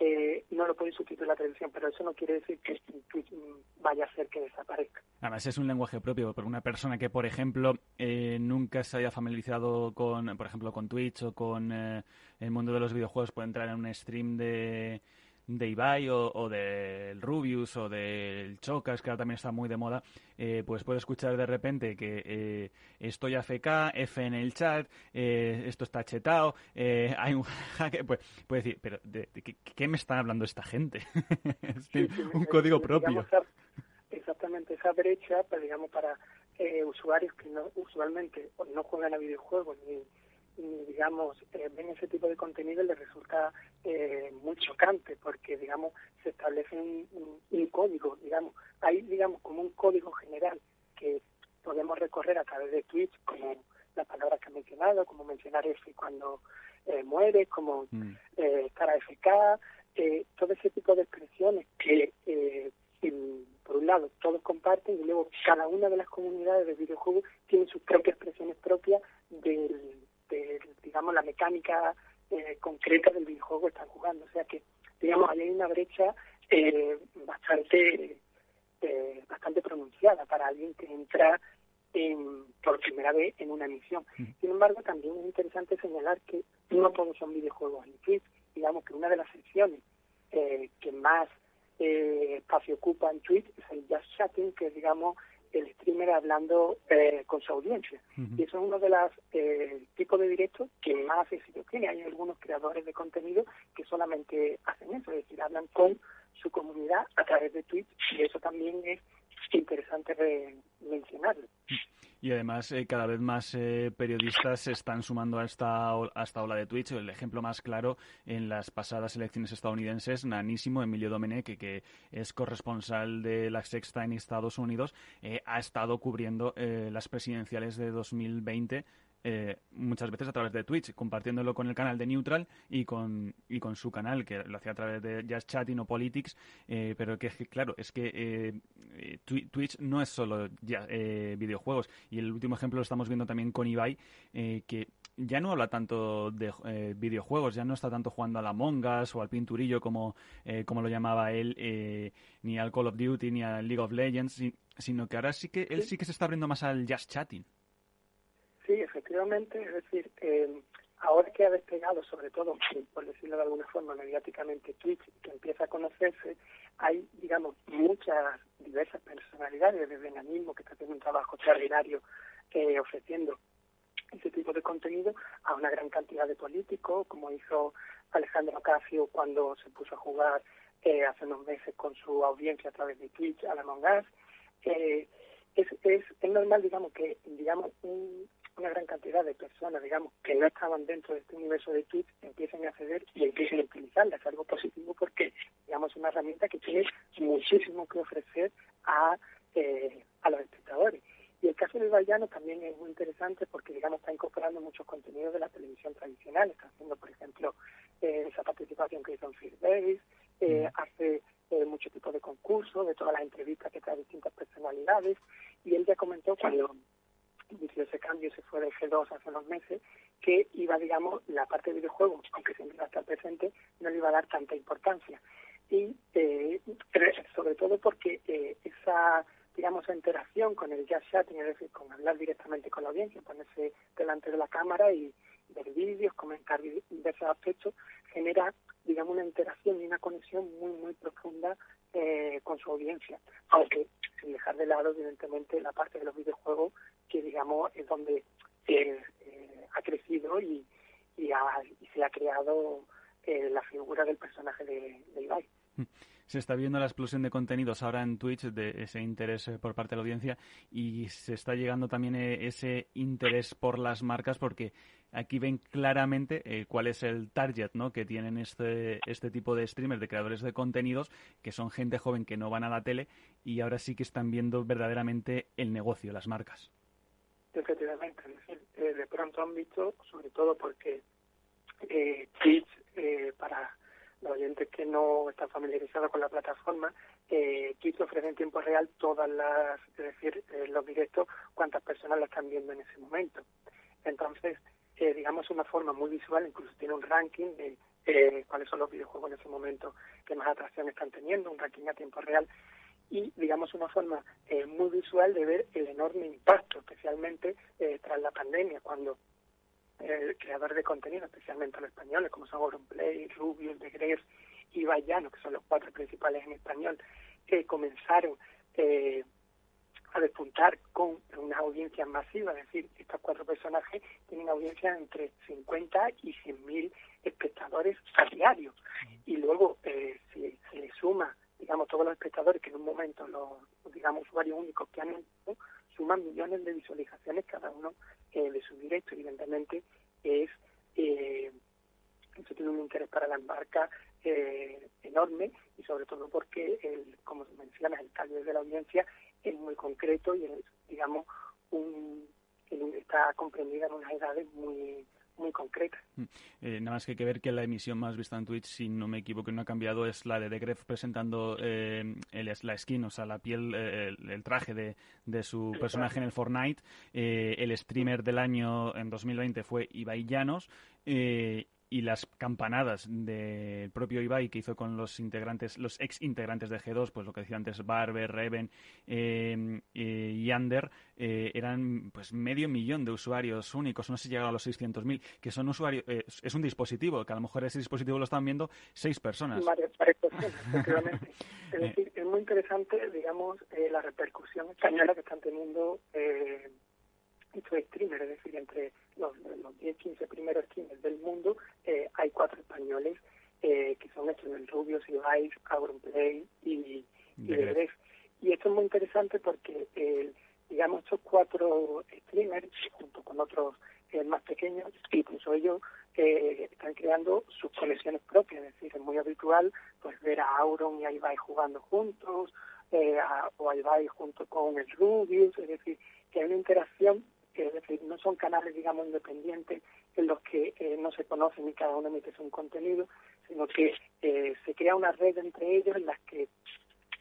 eh, no lo puede sustituir la televisión, pero eso no quiere decir que Twitch vaya a hacer que desaparezca. Además es un lenguaje propio por una persona que, por ejemplo, eh, nunca se haya familiarizado con, por ejemplo, con Twitch o con eh, el mundo de los videojuegos, puede entrar en un stream de de Ibai o, o del Rubius o del Chocas, que ahora también está muy de moda, eh, pues puede escuchar de repente que eh, estoy AFK, F en el chat, eh, esto está chetado, eh, hay un *laughs* hacker, pues puede decir, pero ¿de, de qué, qué, me están hablando esta gente? *laughs* sí, sí, un código propio. Digamos, exactamente, esa brecha, pues, digamos, para eh, usuarios que no, usualmente no juegan a videojuegos ni digamos, eh, ven ese tipo de contenido les resulta eh, muy chocante porque, digamos, se establece un, un, un, código, digamos, hay, digamos, como un código general que podemos recorrer a través de Twitch, como las palabras que he mencionado, como mencionar F cuando eh, muere, como mm. eh, estar AFK, eh, todo ese tipo de expresiones que, eh, por un lado, todos comparten y luego cada una de las comunidades de videojuegos tiene sus propias expresiones propias del de, digamos, la mecánica eh, concreta del videojuego que están jugando. O sea que, digamos, ahí hay una brecha eh, bastante eh, bastante pronunciada para alguien que entra en, por primera vez en una emisión. Sin embargo, también es interesante señalar que no todos son videojuegos en Twitch. Digamos que una de las secciones eh, que más eh, espacio ocupa en Twitch es el Just Chatting, que es, digamos, el streamer hablando eh, con su audiencia. Uh -huh. Y eso es uno de los eh, tipos de directos que más éxito tiene. Hay algunos creadores de contenido que solamente hacen eso, es decir, hablan con su comunidad a través de Twitch y eso también es *laughs* interesante mencionarlo. Y además, eh, cada vez más eh, periodistas se están sumando a esta, a esta ola de Twitch. El ejemplo más claro en las pasadas elecciones estadounidenses, nanísimo, Emilio Domenech, que, que es corresponsal de La Sexta en Estados Unidos, eh, ha estado cubriendo eh, las presidenciales de 2020 eh, muchas veces a través de Twitch, compartiéndolo con el canal de Neutral y con, y con su canal, que lo hacía a través de Just Chatting o Politics, eh, pero que, claro, es que eh, eh, Twi- Twitch no es solo ya, eh, videojuegos, y el último ejemplo lo estamos viendo también con Ibai, eh, que ya no habla tanto de eh, videojuegos, ya no está tanto jugando a la Mongas o al pinturillo como, eh, como lo llamaba él, eh, ni al Call of Duty ni al League of Legends, si- sino que ahora sí que él sí que se está abriendo más al Just Chatting. Sí, efectivamente, es decir, eh, ahora que ha despegado, sobre todo, por decirlo de alguna forma, mediáticamente Twitch, que empieza a conocerse, hay, digamos, muchas diversas personalidades, desde Enanismo, que está haciendo un trabajo extraordinario eh, ofreciendo ese tipo de contenido, a una gran cantidad de políticos, como hizo Alejandro Ocasio cuando se puso a jugar eh, hace unos meses con su audiencia a través de Twitch a la Among Us. Eh, es normal, digamos, que digamos un- una gran cantidad de personas, digamos, que no estaban dentro de este universo de Twitch, empiecen a acceder y empiecen a utilizarla. Es algo positivo porque, digamos, es una herramienta que tiene muchísimo que ofrecer a, eh, a los espectadores. Y el caso del Bayano también es muy interesante porque, digamos, está incorporando muchos contenidos de la televisión tradicional. Está haciendo, por ejemplo, eh, esa participación que hizo en Fear Days, eh, hace eh, mucho tipo de concursos, de todas las entrevistas que trae distintas personalidades. Y él ya comentó cuando ese cambio, se fue de G2 hace unos meses, que iba, digamos, la parte de videojuegos, aunque siempre iba a estar presente, no le iba a dar tanta importancia. Y eh, sobre todo porque eh, esa, digamos, interacción con el jazz chatting, es decir, con hablar directamente con la audiencia, ponerse delante de la cámara y ver vídeos, comentar di- diversos aspectos, genera, digamos, una interacción y una conexión muy, muy profunda eh, con su audiencia. Aunque sin dejar de lado, evidentemente, la parte de los videojuegos, que, digamos, es donde eh, eh, ha crecido y, y, ha- y se ha creado eh, la figura del personaje de, de Ibai. Se está viendo la explosión de contenidos ahora en Twitch, de ese interés eh, por parte de la audiencia, y se está llegando también eh, ese interés por las marcas, porque aquí ven claramente eh, cuál es el target ¿no? que tienen este, este tipo de streamers, de creadores de contenidos, que son gente joven que no van a la tele, y ahora sí que están viendo verdaderamente el negocio, las marcas. Efectivamente, es decir, eh, de pronto han visto, sobre todo porque eh, Twitch, eh, para los oyentes que no están familiarizados con la plataforma, eh, Twitch ofrece en tiempo real todas las, es decir, eh, los directos, cuántas personas la están viendo en ese momento. Entonces, eh, digamos, una forma muy visual, incluso tiene un ranking de eh, cuáles son los videojuegos en ese momento que más atracción están teniendo, un ranking a tiempo real y, digamos, una forma eh, muy visual de ver el enorme impacto, especialmente eh, tras la pandemia, cuando eh, creadores de contenido, especialmente los españoles, como son Auronplay, Rubius, De Gref y Bayano, que son los cuatro principales en español, que comenzaron eh, a despuntar con una audiencia masiva, es decir, estos cuatro personajes tienen audiencias entre 50 y 100 mil espectadores a diario. Y luego, eh, si se le suma, digamos, todos los espectadores que en un momento, los, digamos, usuarios únicos que han entrado, suman millones de visualizaciones cada uno eh, de sus directos. Evidentemente, es eh, eso tiene un interés para las marcas eh, enorme y sobre todo porque, el, como mencionas, el cambio de la audiencia es muy concreto y es, digamos, un, está comprendida en unas edades muy muy concretas. Eh, nada más que hay que ver que la emisión más vista en Twitch, si no me equivoco no ha cambiado, es la de Degref presentando eh, el, la skin, o sea, la piel, eh, el, el traje de, de su El personaje traje. en el Fortnite. Eh, el streamer del año en 2020 fue Ibai Llanos. Eh, y las campanadas del propio Ibai que hizo con los integrantes, los ex integrantes de G2, pues lo que decía antes Barber, Reven eh, eh, y Ander, eh, eran pues medio millón de usuarios únicos, no sé si llega a los 600.000, que son usuarios, eh, es- un dispositivo, que a lo mejor ese dispositivo lo están viendo seis personas. Varias, varias personas, efectivamente. *laughs* Es decir, es muy interesante, digamos, eh, la repercusión española que están teniendo estos streamers, es decir, entre los, los 10, 15 primeros streamers del mundo, eh, hay cuatro españoles eh, que son estos, el Rubius, Ibai, Auronplay y, y De Gref. Gref. Y esto es muy interesante porque, eh, digamos, estos cuatro streamers, junto con otros eh, más pequeños, incluso ellos eh, están creando sus colecciones propias. Es decir, es muy habitual pues ver a Auron y a Ibai jugando juntos, eh, a, o a Ibai junto con el Rubius, es decir, que hay una interacción, es decir, no son canales, digamos, independientes en los que eh, no se conocen y cada uno emite su contenido, sino que eh, se crea una red entre ellos en las que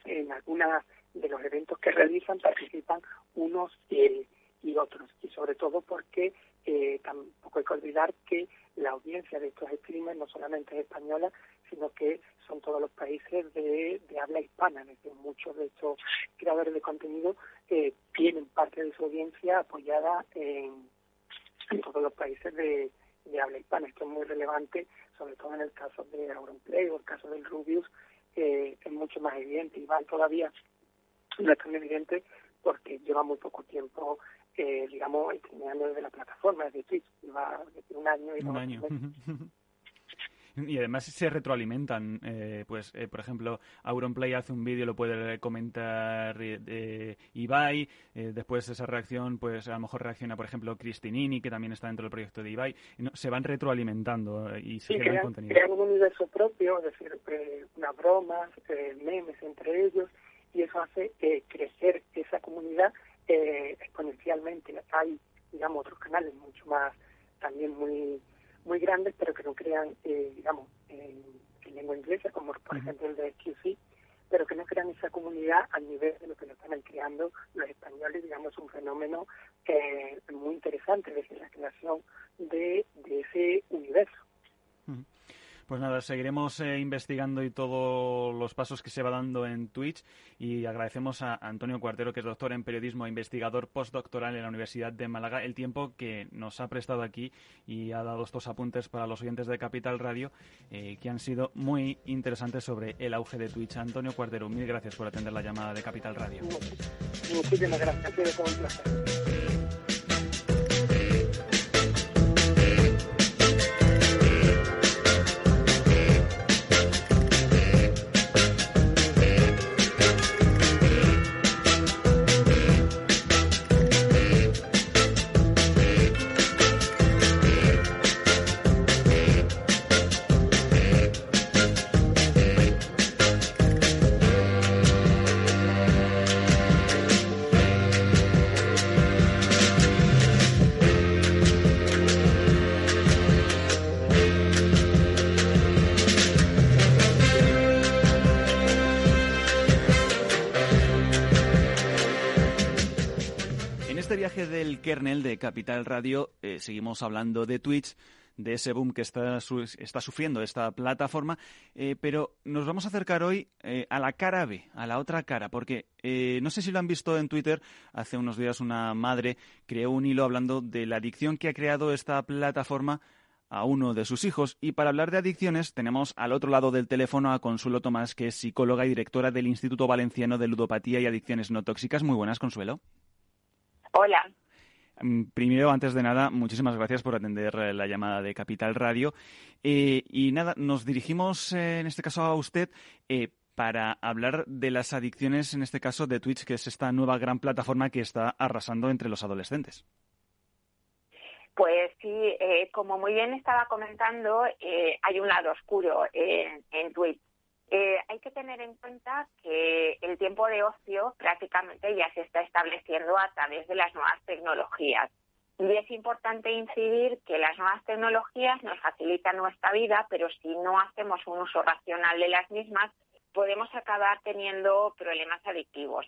en algunos de los eventos que realizan participan unos y, y otros, y sobre todo porque eh, tampoco hay que olvidar que la audiencia de estos streamers no solamente es española, sino que son todos los países de, de habla hispana. Es decir, muchos de estos creadores de contenido eh, tienen parte de su audiencia apoyada en, en todos los países de, de habla hispana. Esto es muy relevante, sobre todo en el caso de Auronplay o el caso del Rubius, eh, es mucho más evidente. Iván todavía no es tan evidente porque lleva muy poco tiempo eh, digamos, streameando desde la plataforma, desde Twitch, lleva un año y Un año. *laughs* *laughs* Y además se retroalimentan, eh, pues eh, por ejemplo, Auronplay hace un vídeo, lo puede comentar eh, Ibai, eh, después esa reacción, pues a lo mejor reacciona, por ejemplo, Cristinini, que también está dentro del proyecto de Ibai, no- se van retroalimentando eh, y se Sí, crean crean, contenido. crean un universo propio, es decir, eh, unas bromas, eh, memes entre ellos, y eso hace eh, crecer esa comunidad eh, exponencialmente. Hay, digamos, otros canales mucho más, también muy muy grandes, pero que no crean, eh, digamos, en, en lengua inglesa, como por ejemplo el de QC, pero que no crean esa comunidad al nivel de lo que lo están creando los españoles, digamos, es un fenómeno eh, muy interesante, la creación de, de ese universo. Pues nada, seguiremos eh, investigando y todos los pasos que se va dando en Twitch y agradecemos a Antonio Cuartero, que es doctor en periodismo e investigador postdoctoral en la Universidad de Málaga, el tiempo que nos ha prestado aquí y ha dado estos apuntes para los oyentes de Capital Radio eh, que han sido muy interesantes sobre el auge de Twitch. Antonio Cuartero, mil gracias por atender la llamada de Capital Radio. Muchísimas gracias, del kernel de Capital Radio eh, seguimos hablando de Twitch, de ese boom que está, su- está sufriendo esta plataforma, eh, pero nos vamos a acercar hoy eh, a la cara B, a la otra cara, porque eh, no sé si lo han visto en Twitter, hace unos días una madre creó un hilo hablando de la adicción que ha creado esta plataforma a uno de sus hijos. Y para hablar de adicciones tenemos al otro lado del teléfono a Consuelo Tomás, que es psicóloga y directora del Instituto Valenciano de Ludopatía y Adicciones No Tóxicas. Muy buenas, Consuelo. Hola. Mm, Primero, antes de nada, muchísimas gracias por atender eh, la llamada de Capital Radio. Eh, y nada, nos dirigimos eh, en este caso a usted eh, para hablar de las adicciones, en este caso de Twitch, que es esta nueva gran plataforma que está arrasando entre los adolescentes. Pues sí, como muy bien estaba comentando, hay un lado oscuro en Twitch. Eh, hay que tener en cuenta que el tiempo de ocio prácticamente ya se está estableciendo a través de las nuevas tecnologías. Y es importante incidir que las nuevas tecnologías nos facilitan nuestra vida, pero si no hacemos un uso racional de las mismas, podemos acabar teniendo problemas adictivos.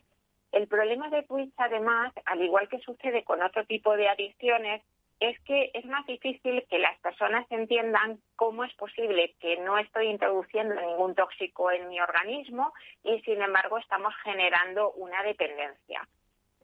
El problema de Twitch, además, al igual que sucede con otro tipo de adicciones, es que es más difícil que las personas entiendan cómo es posible que no estoy introduciendo ningún tóxico en mi organismo y, sin embargo, estamos generando una dependencia.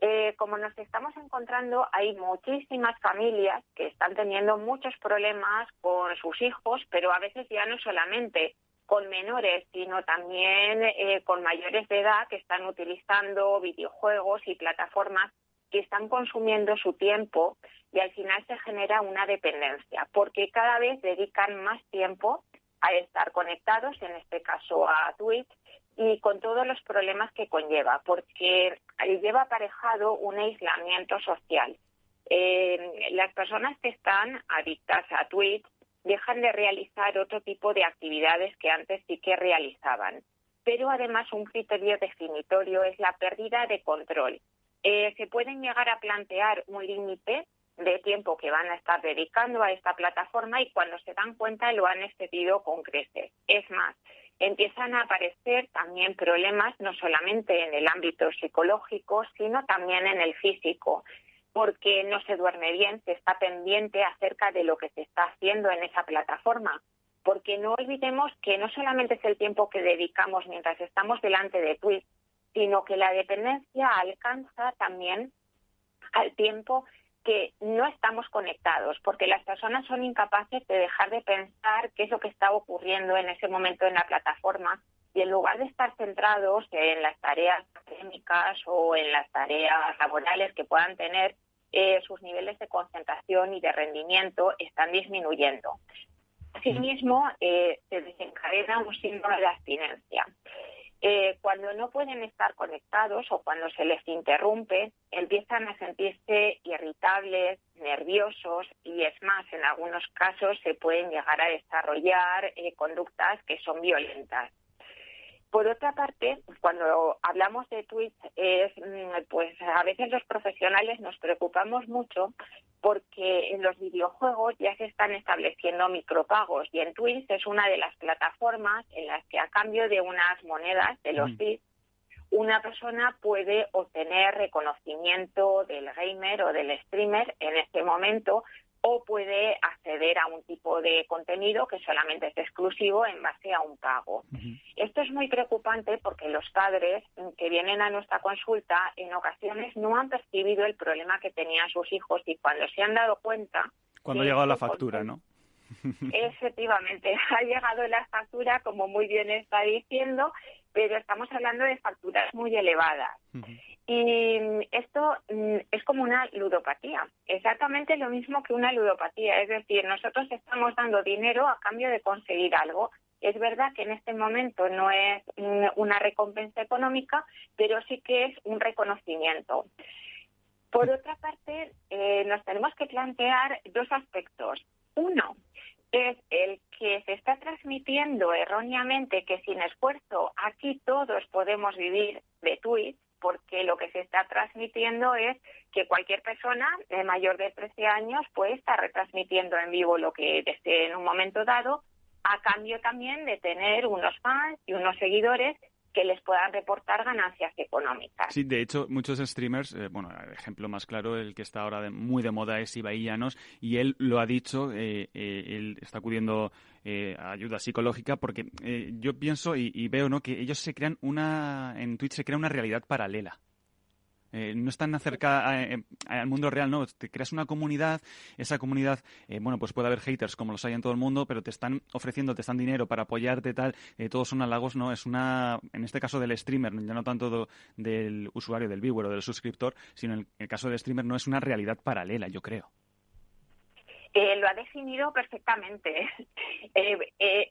Eh, como nos estamos encontrando, hay muchísimas familias que están teniendo muchos problemas con sus hijos, pero a veces ya no solamente con menores, sino también eh, con mayores de edad que están utilizando videojuegos y plataformas que están consumiendo su tiempo y al final se genera una dependencia, porque cada vez dedican más tiempo a estar conectados, en este caso a Twitch, y con todos los problemas que conlleva, porque lleva aparejado un aislamiento social. Eh, las personas que están adictas a Twitch dejan de realizar otro tipo de actividades que antes sí que realizaban. Pero además un criterio definitorio es la pérdida de control. Eh, se pueden llegar a plantear un límite de tiempo que van a estar dedicando a esta plataforma y cuando se dan cuenta lo han excedido con creces. Es más, empiezan a aparecer también problemas no solamente en el ámbito psicológico, sino también en el físico porque no se duerme bien, se está pendiente acerca de lo que se está haciendo en esa plataforma. Porque no olvidemos que no solamente es el tiempo que dedicamos mientras estamos delante de Twitch, sino que la dependencia alcanza también al tiempo que no estamos conectados, porque las personas son incapaces de dejar de pensar qué es lo que está ocurriendo en ese momento en la plataforma y en lugar de estar centrados en las tareas académicas o en las tareas laborales que puedan tener, eh, sus niveles de concentración y de rendimiento están disminuyendo. Asimismo, eh, se desencadena un síndrome de abstinencia. Eh, cuando no pueden estar conectados o cuando se les interrumpe, empiezan a sentirse irritables, nerviosos y es más, en algunos casos se pueden llegar a desarrollar conductas que son violentas. Por otra parte, cuando hablamos de Twitch, es, mm, pues a veces los profesionales nos preocupamos mucho porque en los videojuegos ya se están estableciendo micropagos y en Twitch es una de las plataformas en las que a cambio de unas monedas de los bits una persona puede obtener reconocimiento del gamer o del streamer en este momento o puede acceder a un tipo de contenido que solamente es exclusivo en base a un pago. Esto es muy preocupante porque los padres que vienen a nuestra consulta en ocasiones no han percibido el problema que tenían sus hijos y cuando se han dado cuenta... Cuando ha llegado la factura, ¿no? Efectivamente, *laughs* ha llegado la factura, como muy bien está diciendo, pero estamos hablando de facturas muy elevadas. Y esto mm, es como una ludopatía, exactamente lo mismo que una ludopatía, es decir, nosotros estamos dando dinero a cambio de conseguir algo. Es verdad que en este momento no es mm, una recompensa económica, pero sí que es un reconocimiento. Por otra parte, eh, nos tenemos que plantear dos aspectos. Uno, es el que se está transmitiendo erróneamente que sin esfuerzo aquí todos podemos vivir de Twitch porque lo que se está transmitiendo es que cualquier persona mayor de 13 años puede estar retransmitiendo en vivo lo que desee en un momento dado, a cambio también de tener unos fans y unos seguidores que les puedan reportar ganancias económicas. Sí, de hecho, muchos streamers, eh, bueno, el ejemplo más claro, el que está ahora muy de moda es Ibai y él lo ha dicho, eh, eh, él está acudiendo a ayuda psicológica, porque yo pienso y, y, veo ¿no? que ellos se crean una, en Twitch se crea una realidad paralela. Eh, no están acerca eh, al mundo real, no, te creas una comunidad, esa comunidad, eh, bueno, pues puede haber haters como los hay en todo el mundo, pero te están ofreciendo, te están dinero para apoyarte, tal, todos son halagos, no, es una, en este caso del streamer, ya no tanto del usuario, del viewer o del suscriptor, sino en el caso del streamer no es una realidad paralela, yo creo. Lo ha definido perfectamente. *laughs*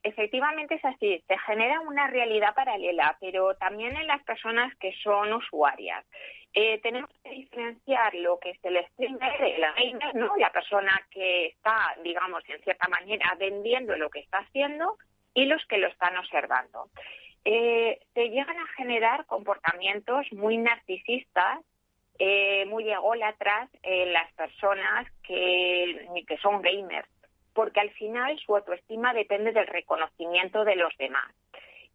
efectivamente es así, se genera una realidad paralela, pero también en las personas que son usuarias. Eh, tenemos que diferenciar lo que es el streamer, el gamer, ¿no? la persona que está, digamos, en cierta manera vendiendo lo que está haciendo y los que lo están observando. Eh, se llegan a generar comportamientos muy narcisistas, eh, muy ególatras en las personas que, que son gamers, porque al final su autoestima depende del reconocimiento de los demás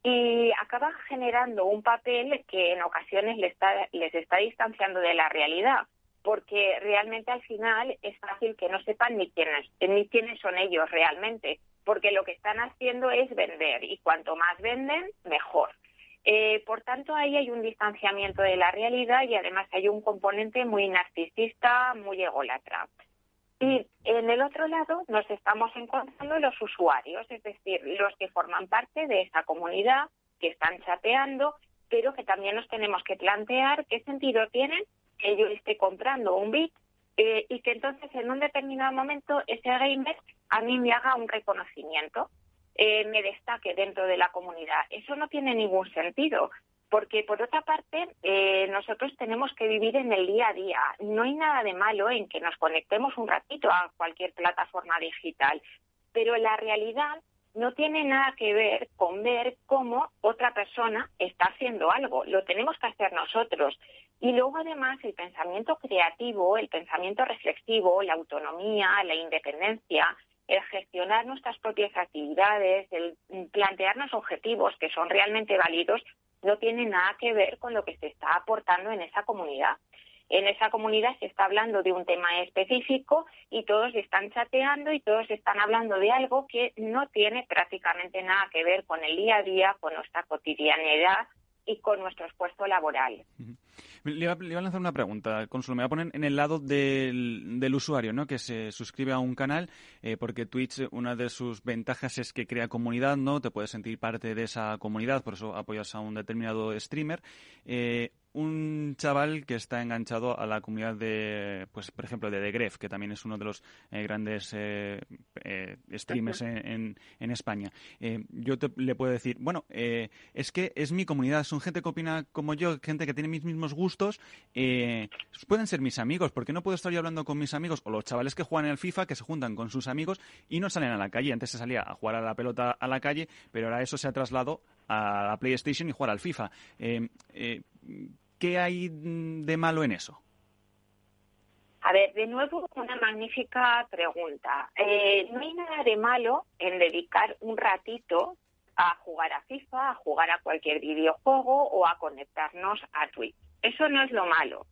y acaba generando un papel que en ocasiones les está, les está distanciando de la realidad, porque realmente al final es fácil que no sepan ni quiénes, ni quiénes son ellos realmente, porque lo que están haciendo es vender y cuanto más venden, mejor. Eh, por tanto, ahí hay un distanciamiento de la realidad y además hay un componente muy narcisista, muy ególatra. Y en el otro lado nos estamos encontrando los usuarios, es decir, los que forman parte de esa comunidad, que están chateando, pero que también nos tenemos que plantear qué sentido tiene que yo esté comprando un bit eh, y que entonces en un determinado momento ese gamer a mí me haga un reconocimiento. Eh, me destaque dentro de la comunidad. Eso no tiene ningún sentido. Porque, por otra parte, eh, nosotros tenemos que vivir en el día a día. No hay nada de malo en que nos conectemos un ratito a cualquier plataforma digital, pero la realidad no tiene nada que ver con ver cómo otra persona está haciendo algo. Lo tenemos que hacer nosotros. Y luego, además, el pensamiento creativo, el pensamiento reflexivo, la autonomía, la independencia, el gestionar nuestras propias actividades, el plantearnos objetivos que son realmente válidos, no tiene nada que ver con lo que se está aportando en esa comunidad. En esa comunidad se está hablando de un tema específico y todos están chateando y todos están hablando de algo que no tiene prácticamente nada que ver con el día a día, con nuestra cotidianidad y con nuestro esfuerzo laboral. Le iba, le iba a lanzar una pregunta, Consuelo. Me voy a poner en el lado del, del usuario, ¿no? Que se suscribe a un canal, eh, porque Twitch, una de sus ventajas es que crea comunidad, ¿no? Te puedes sentir parte de esa comunidad, por eso apoyas a un determinado streamer. Eh, un chaval que está enganchado a la comunidad de, pues por ejemplo, de Gref, que también es uno de los eh, grandes eh, eh, streamers en, en, España. yo le puedo decir, bueno, es que es mi comunidad, son gente que opina como yo, gente que tiene mis mismos gustos, pueden ser mis amigos, porque no puedo estar yo hablando con mis amigos o los chavales que juegan el FIFA, que se juntan con sus amigos y no salen a la calle. Antes se salía a jugar a la pelota a la calle, pero ahora eso se ha trasladado a la PlayStation y jugar al FIFA. ¿Qué hay de malo en eso? A ver, de nuevo, una magnífica pregunta. Eh, no hay nada de malo en dedicar un ratito a jugar a FIFA, a jugar a cualquier videojuego o a conectarnos a Twitch. Eso no es lo malo.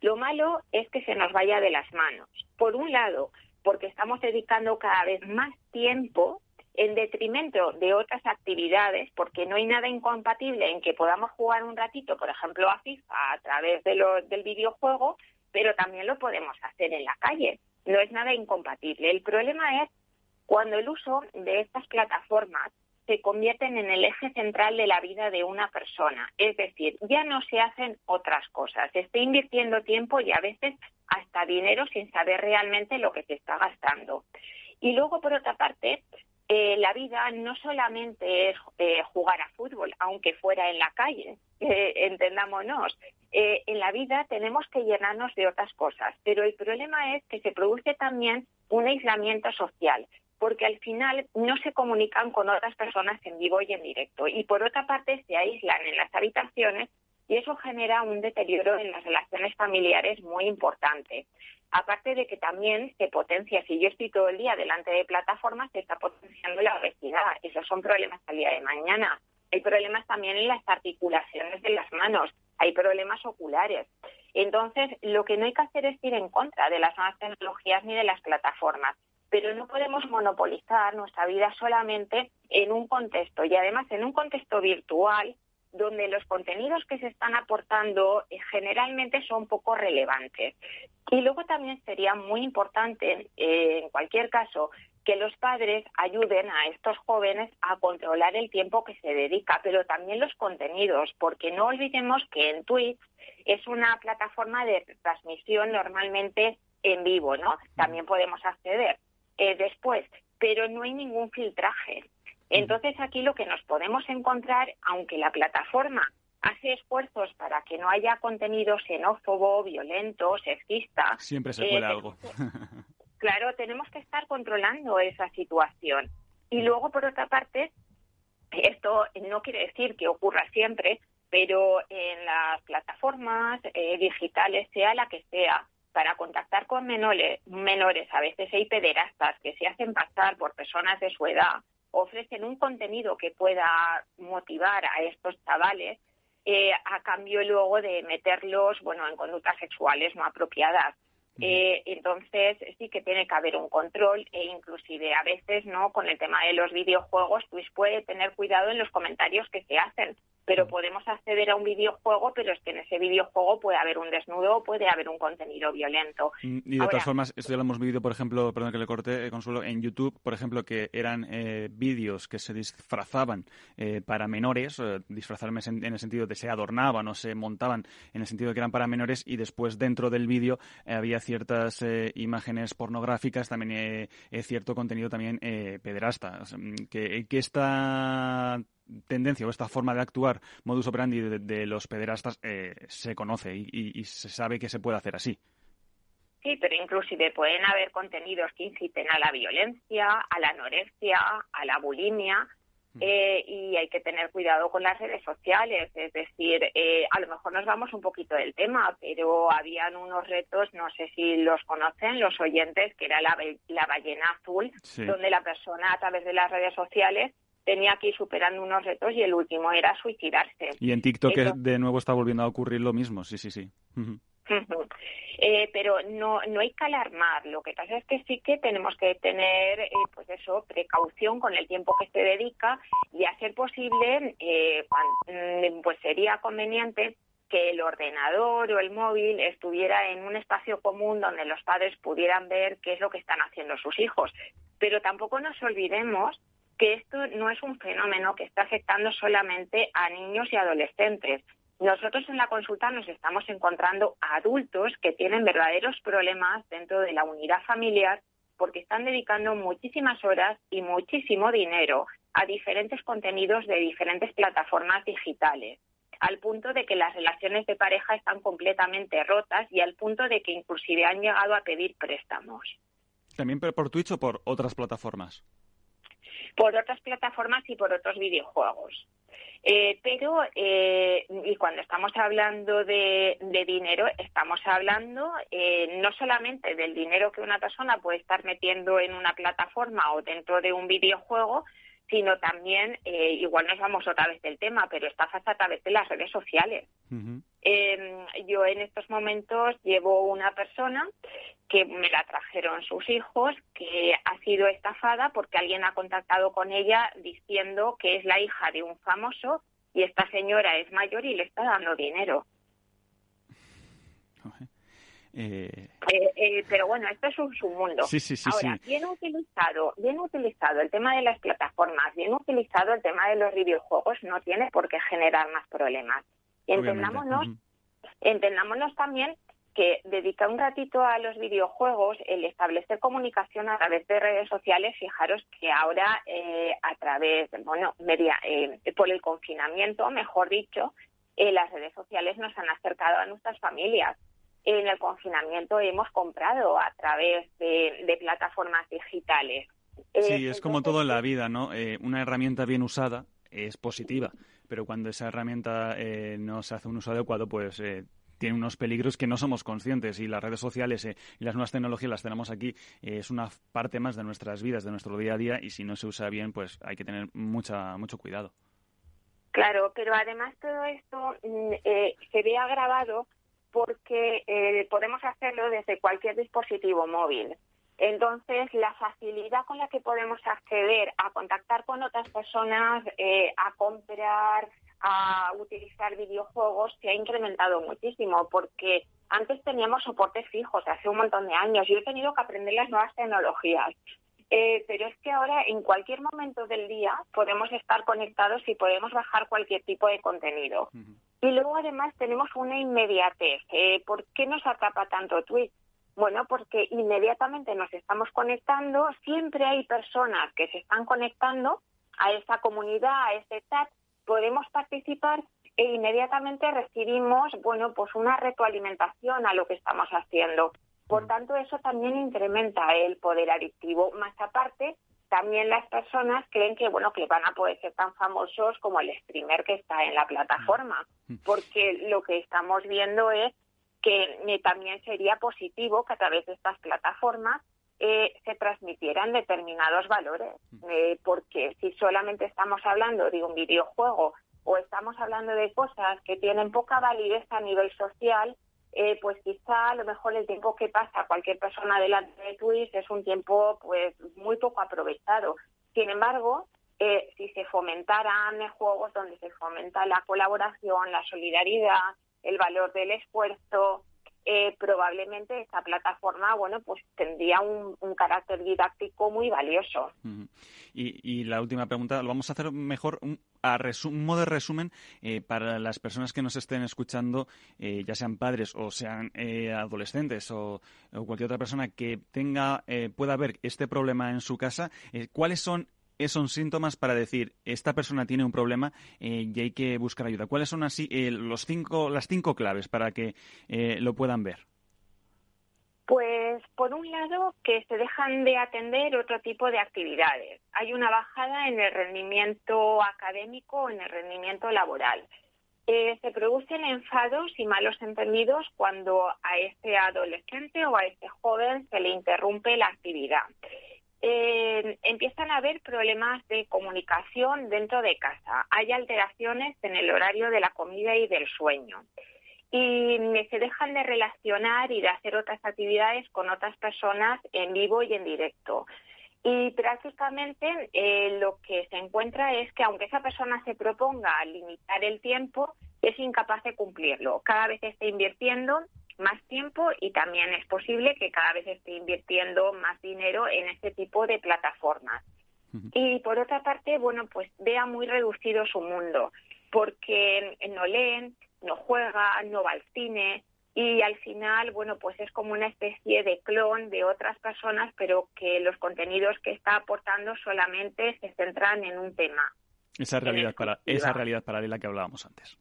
Lo malo es que se nos vaya de las manos. Por un lado, porque estamos dedicando cada vez más tiempo en detrimento de otras actividades, porque no hay nada incompatible en que podamos jugar un ratito, por ejemplo, a FIFA a través de del videojuego, pero también lo podemos hacer en la calle. No es nada incompatible. El problema es cuando el uso de estas plataformas se convierten en el eje central de la vida de una persona. Es decir, ya no se hacen otras cosas. Se está invirtiendo tiempo y a veces hasta dinero sin saber realmente lo que se está gastando. Y luego, por otra parte, eh, la vida no solamente es eh, jugar a fútbol, aunque fuera en la calle, *laughs* eh, entendámonos. en la vida tenemos que llenarnos de otras cosas, pero el problema es que se produce también un aislamiento social, porque al final no se comunican con otras personas en vivo y en directo, y por otra parte se aíslan en las habitaciones y eso genera un deterioro en las relaciones familiares muy importante. Aparte de que también se potencia, si yo estoy todo el día delante de plataformas, se está potenciando la obesidad. Esos son problemas al día de mañana. Hay problemas también en las articulaciones de las manos, hay problemas oculares. Entonces, lo que no hay que hacer es ir en contra de las nuevas tecnologías ni de las plataformas, pero no podemos monopolizar nuestra vida solamente en un contexto y además en un contexto virtual donde los contenidos que se están aportando eh, generalmente son poco relevantes. Y luego también sería muy importante, eh, en cualquier caso, que los padres ayuden a estos jóvenes a controlar el tiempo que se dedica, pero también los contenidos, porque no olvidemos que en Twitch es una plataforma de transmisión normalmente en vivo, ¿no? También podemos acceder eh, después, pero no hay ningún filtraje. Entonces aquí lo que nos podemos encontrar, aunque la plataforma hace esfuerzos para que no haya contenido xenófobo, violento, sexista. Siempre se puede eh, algo. *laughs* claro, tenemos que estar controlando esa situación. Y luego, por otra parte, esto no quiere decir que ocurra siempre, pero en las plataformas eh, digitales, sea la que sea, para contactar con menores, menores, a veces hay pederastas que se hacen pasar por personas de su edad ofrecen un contenido que pueda motivar a estos chavales eh, a cambio luego de meterlos bueno en conductas sexuales no apropiadas. Eh, entonces sí que tiene que haber un control e inclusive a veces no con el tema de los videojuegos pues puede tener cuidado en los comentarios que se hacen pero podemos hacer acceder a un videojuego, pero es que en ese videojuego puede haber un desnudo o puede haber un contenido violento. Mm, Y de Ahora, todas formas, esto ya lo hemos vivido, por ejemplo, perdón que le corté, eh, Consuelo, en YouTube, por ejemplo, que eran eh, vídeos que se disfrazaban eh, para menores, eh, disfrazarme en, en el sentido de se adornaban o se montaban en el sentido de que eran para menores y después dentro del vídeo eh, había ciertas eh, imágenes pornográficas, también eh, eh, cierto contenido también eh, pederasta. O sea, mm, que, que esta tendencia o esta forma de actuar, modus operandi de, de los pederastas, eh, se conoce y, y- y se sabe que se puede hacer así. Sí, pero inclusive pueden haber contenidos que inciten a la violencia, a la anorexia, a la bulimia, eh, y hay que tener cuidado con las redes sociales. Es decir, eh, a lo mejor nos vamos un poquito del tema, pero habían unos retos, no sé si los conocen los oyentes, que era la, la ballena azul, Sí. donde la persona a través de las redes sociales tenía que ir superando unos retos y el último era suicidarse. Y en TikTok Eso- de nuevo está volviendo a ocurrir lo mismo, sí, sí, sí. *laughs* Eh, pero no, no hay que alarmar. Lo que pasa es que sí que tenemos que tener, eh, pues eso, precaución con el tiempo que se dedica y a ser posible, eh, mm, pues sería conveniente que el ordenador o el móvil estuviera en un espacio común donde los padres pudieran ver qué es lo que están haciendo sus hijos. Pero tampoco nos olvidemos que esto no es un fenómeno que está afectando solamente a niños y adolescentes. Nosotros en la consulta nos estamos encontrando a adultos que tienen verdaderos problemas dentro de la unidad familiar porque están dedicando muchísimas horas y muchísimo dinero a diferentes contenidos de diferentes plataformas digitales, al punto de que las relaciones de pareja están completamente rotas y al punto de que inclusive han llegado a pedir préstamos. ¿También por Twitch o por otras plataformas? Por otras plataformas y por otros videojuegos. Eh, pero, eh, y cuando estamos hablando de, de dinero, estamos hablando eh, no solamente del dinero que una persona puede estar metiendo en una plataforma o dentro de un videojuego, sino también, eh, igual nos vamos otra vez del tema, pero estafas a través de las redes sociales. Eh, yo en estos momentos llevo una persona que me la trajeron sus hijos, que ha sido estafada porque alguien ha contactado con ella diciendo que es la hija de un famoso y esta señora es mayor y le está dando dinero. Eh, Eh, eh, pero bueno, esto es un submundo. Sí, sí, sí, Ahora, bien utilizado, bien utilizado el tema de las plataformas, bien utilizado el tema de los videojuegos, no tiene por qué generar más problemas. Entendámonos, entendámonos también que dedicar un ratito a los videojuegos, el establecer comunicación a través de redes sociales, fijaros que ahora eh, a través, bueno, media, eh, por el confinamiento, mejor dicho, eh, las redes sociales nos han acercado a nuestras familias. En el confinamiento hemos comprado a través de, de plataformas digitales. Eh, Sí, es como todo en la vida, ¿no? Eh, una herramienta bien usada es positiva, pero cuando esa herramienta eh, no se hace un uso adecuado, pues eh, tiene unos peligros que no somos conscientes y las redes sociales eh, y las nuevas tecnologías las tenemos aquí, eh, es una parte más de nuestras vidas, de nuestro día a día y si no se usa bien, pues hay que tener mucha mucho cuidado. Claro, pero además todo esto mm, eh, se ve agravado porque eh, podemos hacerlo desde cualquier dispositivo móvil. Entonces, la facilidad con la que podemos acceder a contactar con otras personas, eh, a comprar, a utilizar videojuegos, se ha incrementado muchísimo porque antes teníamos soportes fijos hace un montón de años. Yo he tenido que aprender las nuevas tecnologías. Eh, pero es que ahora en cualquier momento del día podemos estar conectados y podemos bajar cualquier tipo de contenido. Y luego además tenemos una inmediatez. Eh, ¿Por qué nos atrapa tanto Twitch? Bueno, porque inmediatamente nos estamos conectando, siempre hay personas que se están conectando a esta comunidad, a este chat, podemos participar e inmediatamente recibimos, bueno, pues una retroalimentación a lo que estamos haciendo. Por tanto, eso también incrementa el poder adictivo. Más aparte, también las personas creen que, bueno, que van a poder ser tan famosos como el streamer que está en la plataforma, porque lo que estamos viendo es que también sería positivo que a través de estas plataformas eh, se transmitieran determinados valores, eh, porque si solamente estamos hablando de un videojuego o estamos hablando de cosas que tienen poca validez a nivel social, eh, pues quizá a lo mejor el tiempo que pasa cualquier persona delante de Twitch es un tiempo pues muy poco aprovechado. Sin embargo, eh, si se fomentaran juegos donde se fomenta la colaboración, la solidaridad, el valor del esfuerzo, eh, probablemente esta plataforma, bueno, pues tendría un, un carácter didáctico muy valioso. Y, y la última pregunta, lo vamos a hacer mejor un, a modo de resumen eh, para las personas que nos estén escuchando, eh, ya sean padres o sean eh, adolescentes o, o cualquier otra persona que tenga pueda ver este problema en su casa. ¿Cuáles son esos síntomas para decir esta persona tiene un problema eh, y hay que buscar ayuda? ¿Cuáles son así eh, los cinco las cinco claves para que eh, lo puedan ver? Pues, por un lado, que se dejan de atender otro tipo de actividades. Hay una bajada en el rendimiento académico en el rendimiento laboral. Eh, se producen enfados y malos entendidos cuando a este adolescente o a este joven se le interrumpe la actividad. Eh, empiezan a haber problemas de comunicación dentro de casa. Hay alteraciones en el horario de la comida y del sueño y se dejan de relacionar y de hacer otras actividades con otras personas en vivo y en directo. Y prácticamente eh, lo que se encuentra es que aunque esa persona se proponga limitar el tiempo, es incapaz de cumplirlo. Cada vez está invirtiendo más tiempo y también es posible que cada vez esté invirtiendo más dinero en este tipo de plataformas. Y por otra parte, bueno, pues vea muy reducido su mundo, porque no leen, no juega, no va al cine y al final, bueno, pues es como una especie de clon de otras personas, pero que los contenidos que está aportando solamente se centran en un tema. Esa realidad para esa realidad paralela que hablábamos antes.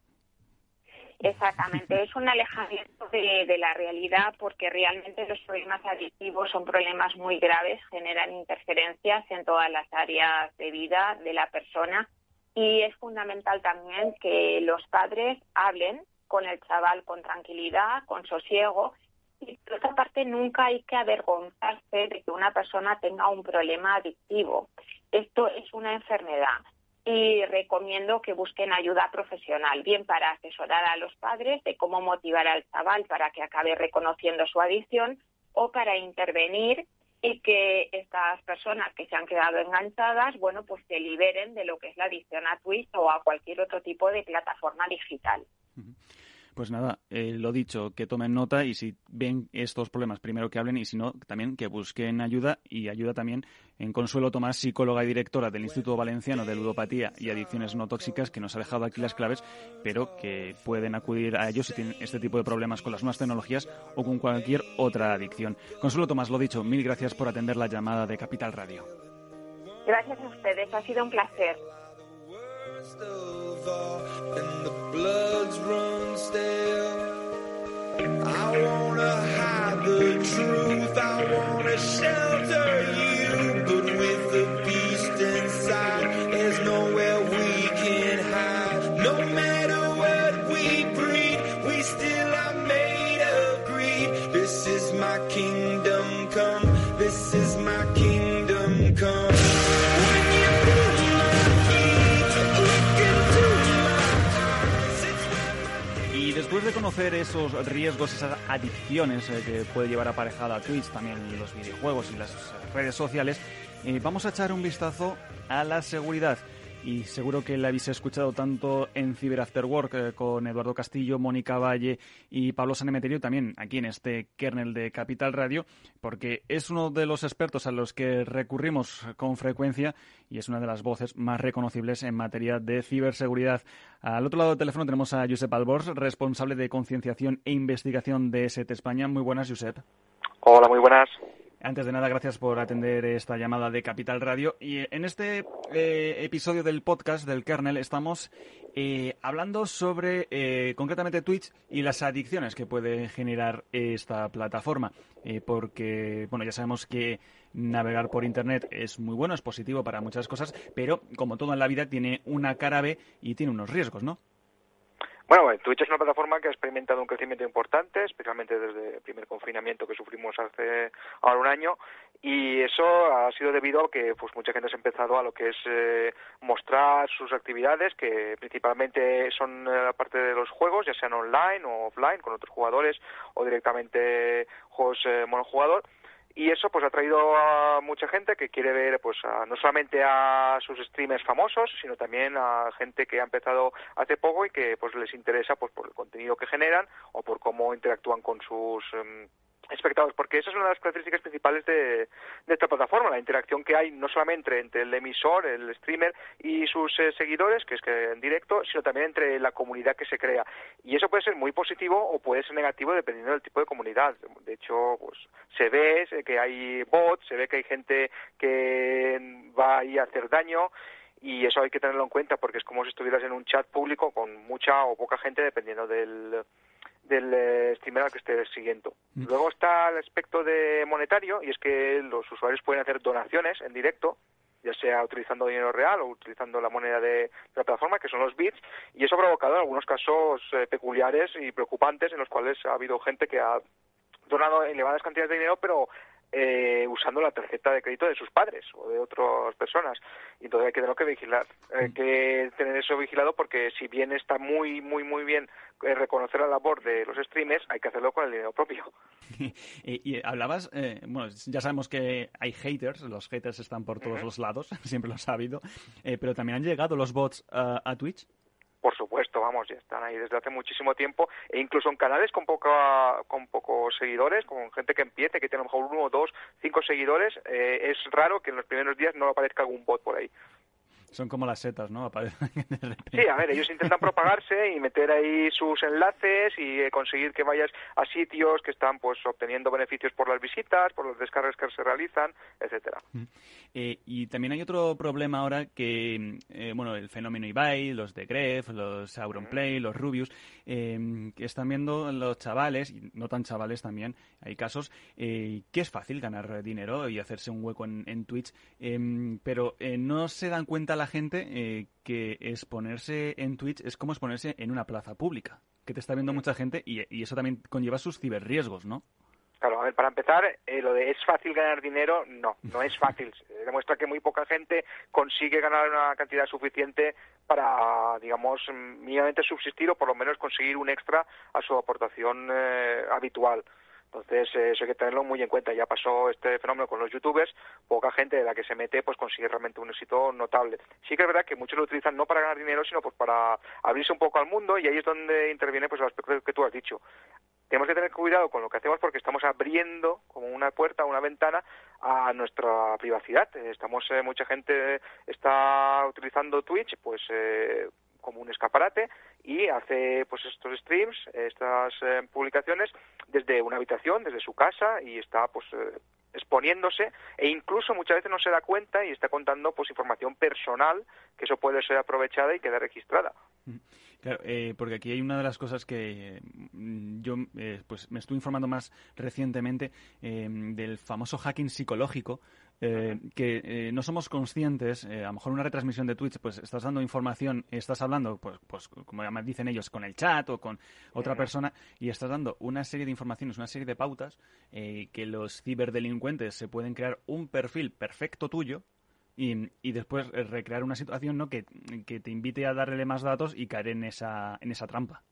Exactamente, es un alejamiento de, de, la realidad porque realmente los problemas adictivos son problemas muy graves, generan interferencias en todas las áreas de vida de la persona y es fundamental también que los padres hablen con el chaval con tranquilidad, con sosiego y por otra parte nunca hay que avergonzarse de que una persona tenga un problema adictivo. Esto es una enfermedad y recomiendo que busquen ayuda profesional, bien para asesorar a los padres de cómo motivar al chaval para que acabe reconociendo su adicción o para intervenir y que estas personas que se han quedado enganchadas, bueno, pues se liberen de lo que es la adicción a Twitch o a cualquier otro tipo de plataforma digital. Pues nada, eh, lo dicho, que tomen nota y si ven estos problemas, primero que hablen y si no, también que busquen ayuda y ayuda también en Consuelo Tomás, psicóloga y directora del Instituto Valenciano de Ludopatía y Adicciones No Tóxicas, que nos ha dejado aquí las claves, pero que pueden acudir a ellos si tienen este tipo de problemas con las nuevas tecnologías o con cualquier otra adicción. Consuelo Tomás, lo dicho, mil gracias por atender la llamada de Capital Radio. Gracias a ustedes, ha sido un placer. I wanna hide the truth, I wanna shelter you, conocer esos riesgos, esas adicciones eh, que puede llevar aparejada Twitch, también los videojuegos y las redes sociales, eh, vamos a echar un vistazo a la seguridad. Y seguro que la habéis escuchado tanto en Cyber After Work eh, con Eduardo Castillo, Mónica Valle y Pablo Sanemeterio, también aquí en este kernel de Capital Radio, porque es uno de los expertos a los que recurrimos con frecuencia y es una de las voces más reconocibles en materia de ciberseguridad. Al otro lado del teléfono tenemos a Josep Albors, responsable de concienciación e investigación de SET España. Muy buenas, Josep. Hola, muy buenas. Antes de nada, gracias por atender esta llamada de Capital Radio. Y en este eh, episodio del podcast del kernel estamos eh, hablando sobre eh, concretamente Twitch y las adicciones que puede generar esta plataforma. Eh, porque, bueno, ya sabemos que navegar por Internet es muy bueno, es positivo para muchas cosas, pero como todo en la vida tiene una cara B y tiene unos riesgos, ¿no? Bueno, Twitch es una plataforma que ha experimentado un crecimiento importante, especialmente desde el primer confinamiento que sufrimos hace ahora un año, y eso ha sido debido a que pues mucha gente ha empezado a lo que es eh, mostrar sus actividades, que principalmente son eh, la parte de los juegos, ya sean online o offline, con otros jugadores, o directamente juegos eh, monojugador, y eso pues ha traído a mucha gente que quiere ver pues a- no solamente a sus streamers famosos sino también a gente que ha empezado hace poco y que pues les interesa pues por el contenido que generan o por cómo interactúan con sus em, espectadores, porque esa es una de las características principales de, de esta plataforma, la interacción que hay no solamente entre el emisor, el streamer y sus eh, seguidores, que es que en directo, sino también entre la comunidad que se crea. Y eso puede ser muy positivo o puede ser negativo dependiendo del tipo de comunidad. De hecho, pues se ve eh, que hay bots, se ve que hay gente que va ahí a hacer daño y eso hay que tenerlo en cuenta porque es como si estuvieras en un chat público con mucha o poca gente dependiendo del del eh, streamer al que estés siguiendo. Luego está el aspecto de monetario y es que los usuarios pueden hacer donaciones en directo ya sea utilizando dinero real o utilizando la moneda de la plataforma, que son los bits, y eso ha provocado algunos casos eh, peculiares y preocupantes en los cuales ha habido gente que ha donado elevadas cantidades de dinero, pero eh, usando la tarjeta de crédito de sus padres o de otras personas. Y entonces hay que tenerlo que vigilar, hay que tener eso vigilado porque si bien está muy, muy, muy bien eh, reconocer la labor de los streamers, hay que hacerlo con el dinero propio. *laughs* y, y hablabas, eh, bueno, ya sabemos que hay haters, los haters están por todos los lados, *laughs* siempre lo ha habido, eh, pero también han llegado los bots a, a Twitch. Por supuesto, vamos, ya están ahí desde hace muchísimo tiempo e incluso en canales con poca, con pocos seguidores, con gente que empiece, que tiene a lo mejor uno, dos, cinco seguidores, eh, es raro que en los primeros días no aparezca algún bot por ahí. Son como las setas, ¿no? *laughs* Sí, a ver, ellos intentan propagarse y meter ahí sus enlaces y eh, conseguir que vayas a sitios que están pues obteniendo beneficios por las visitas, por las descargas que se realizan, etcétera. Eh, y también hay otro problema ahora que, eh, bueno, el fenómeno Ibai, los de Gref, los Auronplay, los Rubius, eh, que están viendo los chavales, y no tan chavales también, hay casos, eh, que es fácil ganar dinero y hacerse un hueco en, en Twitch, eh, pero eh, no se dan cuenta la gente eh, que exponerse en Twitch es como exponerse en una plaza pública, que te está viendo mucha gente y, y eso también conlleva sus ciberriesgos, ¿no? Claro, a ver, para empezar, eh, lo de es fácil ganar dinero, no, no es *laughs* fácil. Demuestra que muy poca gente consigue ganar una cantidad suficiente para, digamos, mínimamente subsistir o por lo menos conseguir un extra a su aportación eh, habitual. Entonces, eh, eso hay que tenerlo muy en cuenta. Ya pasó este fenómeno con los youtubers, poca gente de la que se mete pues consigue realmente un éxito notable. Sí que es verdad que muchos lo utilizan no para ganar dinero, sino pues para abrirse un poco al mundo y ahí es donde interviene pues el aspecto que tú has dicho. Tenemos que tener cuidado con lo que hacemos porque estamos abriendo como una puerta, una ventana a nuestra privacidad. Estamos, eh, mucha gente está utilizando Twitch, pues eh, como un escaparate y hace pues estos streams, estas eh, publicaciones desde una habitación, desde su casa y está pues eh, exponiéndose e incluso muchas veces no se da cuenta y está contando pues información personal que eso puede ser aprovechada y quedar registrada. Claro, eh, porque aquí hay una de las cosas que mm, yo eh, pues me estuve informando más recientemente eh, del famoso hacking psicológico, eh, que eh, no somos conscientes, eh, a lo mejor una retransmisión de Twitch, pues estás dando información, estás hablando, pues, pues como dicen ellos, con el chat o con otra persona, y estás dando una serie de informaciones, una serie de pautas, eh, que los ciberdelincuentes se pueden crear un perfil perfecto tuyo, y, y después recrear una situación ¿no? que, que te invite a darle más datos y caer en esa, en esa trampa.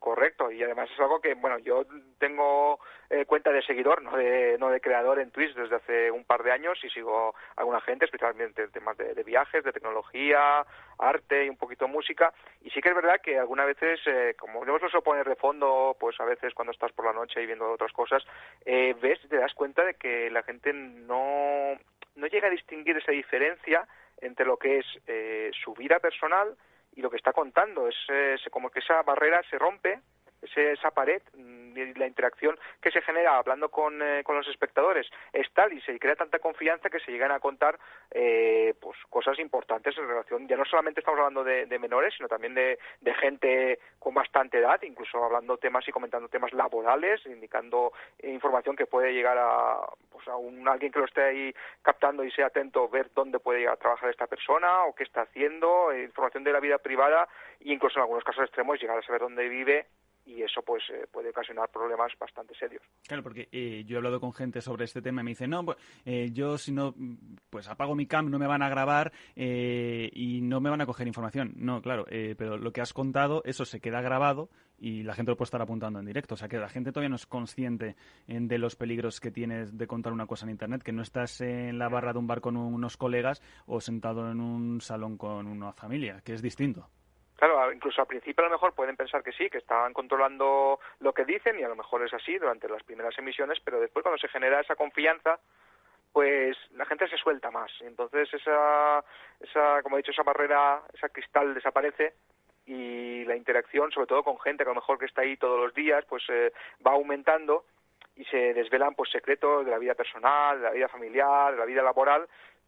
Correcto, y además es algo que, bueno, yo tengo eh, cuenta de seguidor, no de, no de creador en Twitch desde hace un par de años y sigo a alguna gente, especialmente en temas de, viajes, de tecnología, arte y un poquito música. Y sí que es verdad que algunas veces, eh, como no lo poner de fondo, pues a veces cuando estás por la noche y viendo otras cosas, eh, ves te das cuenta de que la gente no, no llega a distinguir esa diferencia entre lo que es eh, su vida personal y lo que está contando. Es, eh, como que esa barrera se rompe, ese- esa pared mm, y la interacción que se genera hablando con, eh, con los espectadores es tal y se crea tanta confianza que se llegan a contar eh, pues cosas importantes en relación, ya no solamente estamos hablando de, menores, sino también de, gente con bastante edad, incluso hablando temas y comentando temas laborales, indicando información que puede llegar a, pues a un, alguien que lo esté ahí captando y sea atento, ver dónde puede llegar a trabajar esta persona o qué está haciendo, eh, información de la vida privada e incluso en algunos casos extremos llegar a saber dónde vive y eso pues eh, puede ocasionar problemas bastante serios. Claro, porque eh, yo he hablado con gente sobre este tema y me dicen, no, pues, eh, yo si no, pues apago mi cam, no me van a grabar eh, y no me van a coger información. No, claro, eh, pero lo que has contado, eso se queda grabado y la gente lo puede estar apuntando en directo. O sea, que la gente todavía no es consciente eh, de los peligros que tienes de contar una cosa en Internet, que no estás en la barra de un bar con unos colegas o sentado en un salón con una familia, que es distinto. Claro, incluso al principio a lo mejor pueden pensar que sí, que están controlando lo que dicen y a lo mejor es así durante las primeras emisiones, pero después cuando se genera esa confianza, pues la gente se suelta más. Entonces esa, esa, como he dicho, esa barrera, esa cristal desaparece y la interacción, sobre todo con gente que a lo mejor que está ahí todos los días, pues eh, va aumentando y se desvelan pues secretos de la vida personal, de la vida familiar, de la vida laboral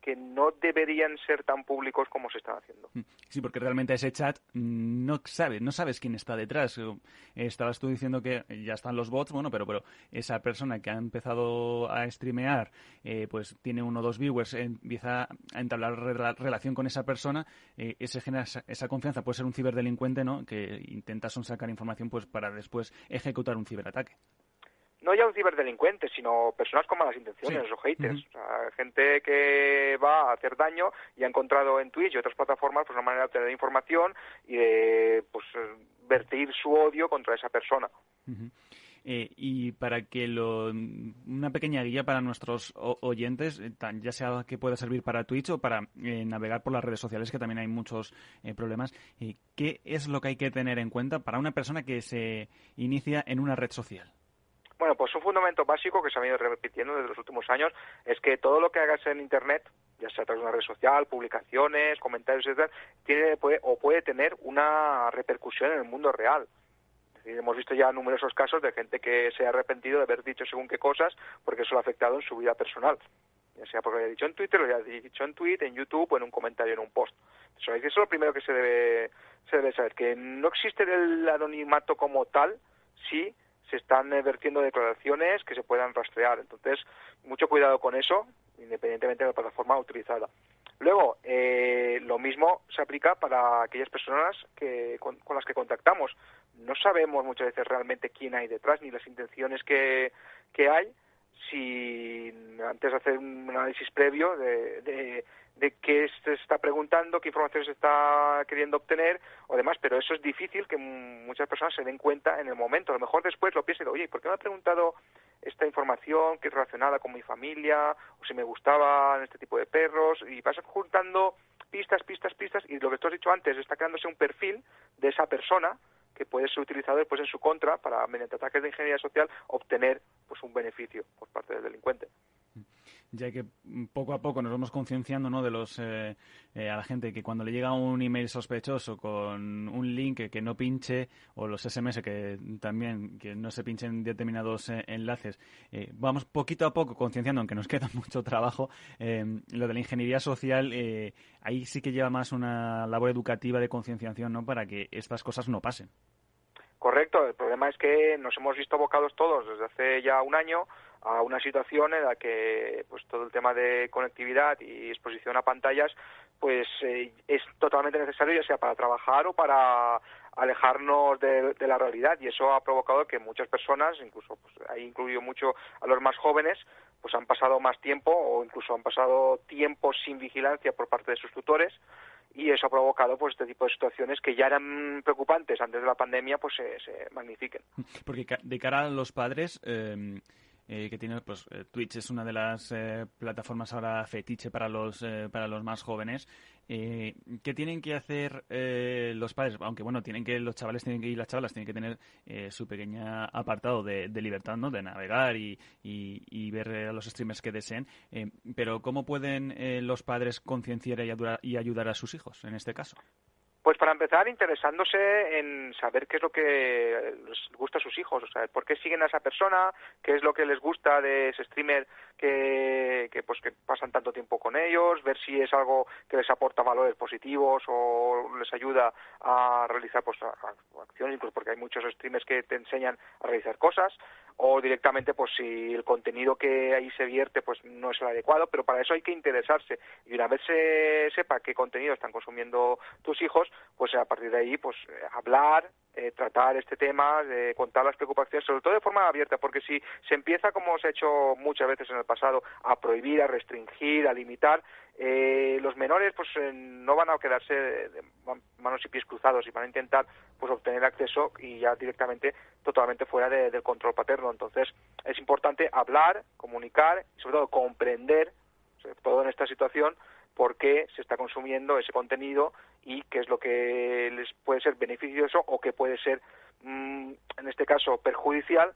que no deberían ser tan públicos como se están haciendo. Sí, porque realmente ese chat mm, no sabes, no sabes quién está detrás. Eh, Estabas tú diciendo que ya están los bots, bueno, pero pero esa persona que ha empezado a streamear, eh, pues tiene uno o dos viewers, empieza a entablar rela- relación con esa persona, eh, genera esa, esa confianza. Puede ser un ciberdelincuente, ¿no? Que intenta sacar información, pues para después ejecutar un ciberataque. No ya un ciberdelincuente, sino personas con malas intenciones Sí. o haters. O sea, gente que va a hacer daño y ha encontrado en Twitch y otras plataformas pues, una manera de obtener información y de pues, vertir su odio contra esa persona. Eh, y para que lo, una pequeña guía para nuestros oyentes, eh, tan- ya sea que pueda servir para Twitch o para eh, navegar por las redes sociales, que también hay muchos eh, problemas, eh, ¿qué es lo que hay que tener en cuenta para una persona que se inicia en una red social? Bueno, pues un fundamento básico que se ha venido repitiendo desde los últimos años es que todo lo que hagas en Internet, ya sea a través de una red social, publicaciones, comentarios, etc., tiene, puede, o puede tener una repercusión en el mundo real. Hemos visto ya numerosos casos de gente que se ha arrepentido de haber dicho según qué cosas porque eso lo ha afectado en su vida personal. Ya sea porque lo haya dicho en Twitter, lo haya dicho en tweet, en YouTube o en un comentario en un post. Eso es lo primero que se debe, se debe saber, que no existe el anonimato como tal si se están vertiendo declaraciones que se puedan rastrear. Entonces, mucho cuidado con eso, independientemente de la plataforma utilizada. Luego, eh, lo mismo se aplica para aquellas personas que, con, con las que contactamos. No sabemos muchas veces realmente quién hay detrás ni las intenciones que, que hay si antes hacer un análisis previo de, de, de qué se está preguntando, qué información se está queriendo obtener o demás, pero eso es difícil que muchas personas se den cuenta en el momento. A lo mejor después lo piensen, oye, ¿por qué me ha preguntado esta información que es relacionada con mi familia o si me gustaban este tipo de perros? Y vas juntando pistas, pistas, pistas y lo que tú has dicho antes, está creándose un perfil de esa persona que puede ser utilizado después en su contra para, mediante ataques de ingeniería social, obtener pues un beneficio por parte del delincuente. Ya que mm, poco a poco nos vamos concienciando ¿no? de los eh, eh, a la gente que cuando le llega un email sospechoso con un link que, no pinche o los SMS que también que no se pinchen determinados eh, enlaces eh, vamos poquito a poco concienciando aunque nos queda *laughs* mucho trabajo lo de la ingeniería social ahí sí que lleva más una labor educativa de concienciación no para que estas cosas no pasen Correcto, el problema es que nos hemos visto abocados todos desde hace ya un año a una situación en la que pues todo el tema de conectividad y exposición a pantallas pues eh, es totalmente necesario ya sea para trabajar o para alejarnos de, de la realidad y eso ha provocado que muchas personas, incluso pues, ahí incluido mucho a los más jóvenes, pues han pasado más tiempo o incluso han pasado tiempo sin vigilancia por parte de sus tutores y eso ha provocado pues este tipo de situaciones que ya eran preocupantes antes de la pandemia pues se, se magnifiquen. Porque de cara a los padres, eh, eh, que tiene, pues eh, Twitch es una de las eh, plataformas ahora fetiche para los eh, para los más jóvenes. Eh, ¿Qué tienen que hacer los padres? Aunque bueno, tienen que los chavales tienen que y las chavalas tienen que tener su pequeña apartado de, libertad, ¿no? De navegar y, y, ver a los streamers que deseen. Pero ¿cómo pueden los padres concienciar y y ayudar a sus hijos en este caso? Pues para empezar, interesándose en saber qué es lo que les gusta a sus hijos, o sea, por qué siguen a esa persona, qué es lo que les gusta de ese streamer que, que pues que pasan tanto tiempo con ellos, ver si es algo que les aporta valores positivos o les ayuda a realizar pues acciones, incluso porque hay muchos streamers que te enseñan a realizar cosas, o directamente pues si el contenido que ahí se vierte pues no es el adecuado, pero para eso hay que interesarse y una vez se sepa qué contenido están consumiendo tus hijos, pues a partir de ahí pues eh, hablar, eh, tratar este tema, de contar las preocupaciones, sobre todo de forma abierta, porque si se empieza, como se ha hecho muchas veces en el pasado, a prohibir, a restringir, a limitar, eh, los menores pues eh, no van a quedarse de manos y pies cruzados y van a intentar pues obtener acceso y ya directamente totalmente fuera de- del control paterno. Entonces es importante hablar, comunicar y sobre todo comprender, sobre todo en esta situación, por qué se está consumiendo ese contenido y qué es lo que les puede ser beneficioso o qué puede ser, mm, en este caso, perjudicial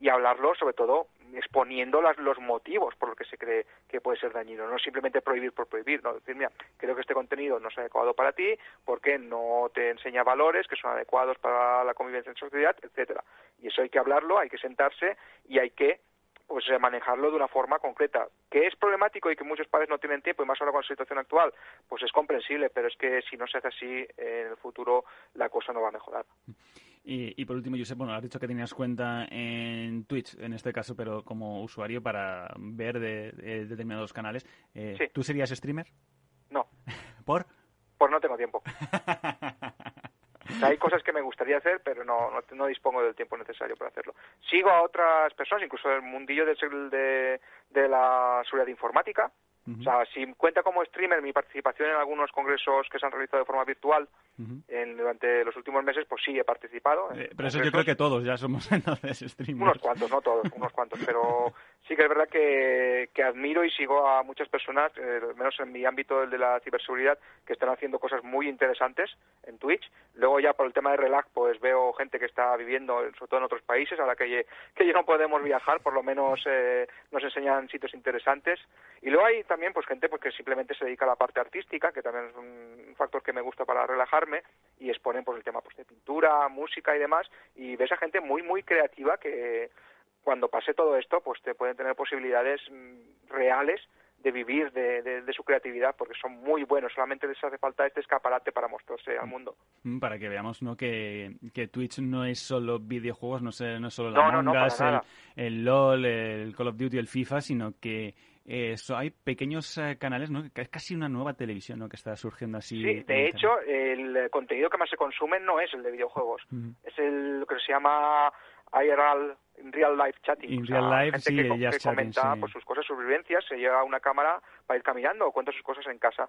y hablarlo sobre todo exponiendo las- los motivos por los que se cree que puede ser dañino, no simplemente prohibir por prohibir, no decir, mira, creo que este contenido no es adecuado para ti porque no te enseña valores que son adecuados para la convivencia en sociedad, etcétera. Y eso hay que hablarlo, hay que sentarse y hay que pues eh, manejarlo de una forma concreta. Que es problemático y que muchos padres no tienen tiempo, y más ahora con la situación actual, pues es comprensible, pero es que si no se hace así, en el futuro la cosa no va a mejorar. Y, y por último, Josep, bueno, has dicho que tenías cuenta en Twitch, en este caso, pero como usuario para ver de, de determinados canales. Eh, Sí. ¿Tú serías streamer? No. *laughs* ¿Por? Pues no tengo tiempo. *laughs* O sea, hay cosas que me gustaría hacer, pero no, no, no dispongo del tiempo necesario para hacerlo. Sigo a otras personas, incluso del mundillo seg- de, de la seguridad informática. O sea, si cuenta como streamer mi participación en algunos congresos que se han realizado de forma virtual en, durante los últimos meses, pues sí, he participado. Eh, pero eso yo creo que todos ya somos *laughs* entonces streamers. Unos cuantos, no todos, unos cuantos, pero sí que es verdad que, que admiro y sigo a muchas personas, eh, menos en mi ámbito, el de la ciberseguridad, que están haciendo cosas muy interesantes en Twitch. Luego ya por el tema de relax, pues veo gente que está viviendo, sobre todo en otros países, ahora que, que ya no podemos viajar, por lo menos eh, nos enseñan sitios interesantes. Y luego hay también pues gente pues, que simplemente se dedica a la parte artística, que también es un factor que me gusta para relajarme, y exponen pues el tema pues, de pintura, música y demás, y ves a gente muy, muy creativa que cuando pase todo esto, pues te pueden tener posibilidades mm, reales de vivir de, de- de su creatividad, porque son muy buenos, solamente les hace falta este escaparate para mostrarse al mundo. Mm, Para que veamos ¿no? que, que Twitch no es solo videojuegos, no es, no es solo la No, el, LOL, el Call of Duty, el FIFA, sino que eh, so- hay pequeños eh, canales, ¿no? es casi una nueva televisión ¿no? que está surgiendo así. Sí, de hecho, el contenido que más se consume no es el de videojuegos, es el lo que se llama IRL, in Real Life Chatting. In O sea, real life, gente sí, que, ya que chatting, comenta sí. pues, sus cosas, sus vivencias, se lleva una cámara para ir caminando o cuenta sus cosas en casa.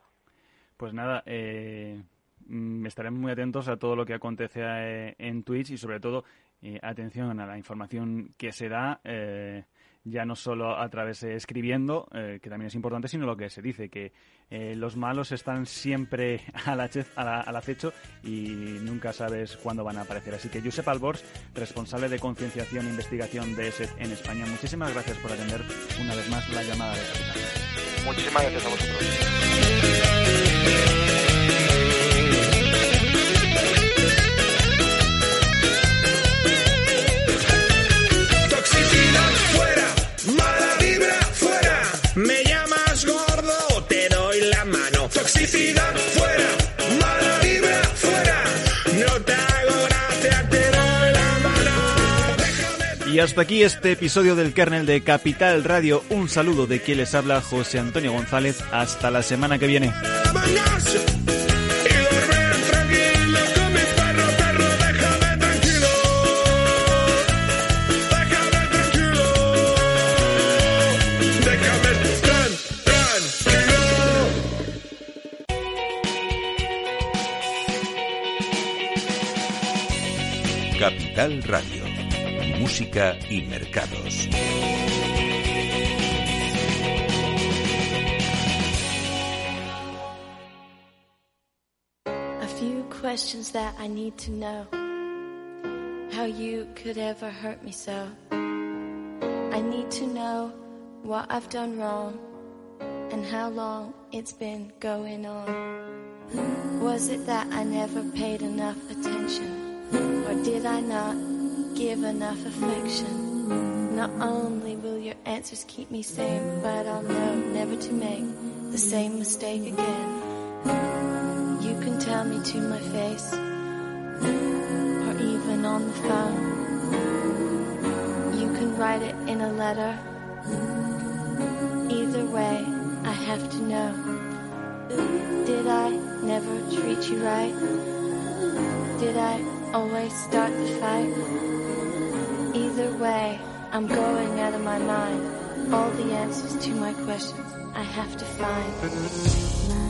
Pues nada, eh, mm, estaremos muy atentos a todo lo que acontece eh, en Twitch y sobre todo eh, atención a la información que se da, eh, ya no solo a través de escribiendo, eh, que también es importante, sino lo que se dice, que eh, los malos están siempre *laughs* al, acecho y nunca sabes cuándo van a aparecer. Así que Josep Albors, responsable de concienciación e investigación de ESET en España, muchísimas gracias por atender una vez más la llamada de Capital. Muchísimas gracias a vosotros. Mano. Toxicidad fuera, mala vibra fuera. No te hago gracia, te doy la mano. Y hasta aquí este episodio del kernel de Capital Radio. Un saludo de quien les habla José Antonio González. Hasta la semana que viene. Capital Radio. Música y mercados. A few questions that I need to know. How you could ever hurt me so. I need to know what I've done wrong and how long it's been going on. Was it that I never paid enough attention? Or did I not give enough affection? Not only will your answers keep me sane, but I'll know never to make the same mistake again. You can tell me to my face, or even on the phone. You can write it in a letter. Either way, I have to know. Did I never treat you right? Did I always start the fight? Either way, I'm going out of my mind. All the answers to my questions I have to find.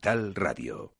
Capital Radio.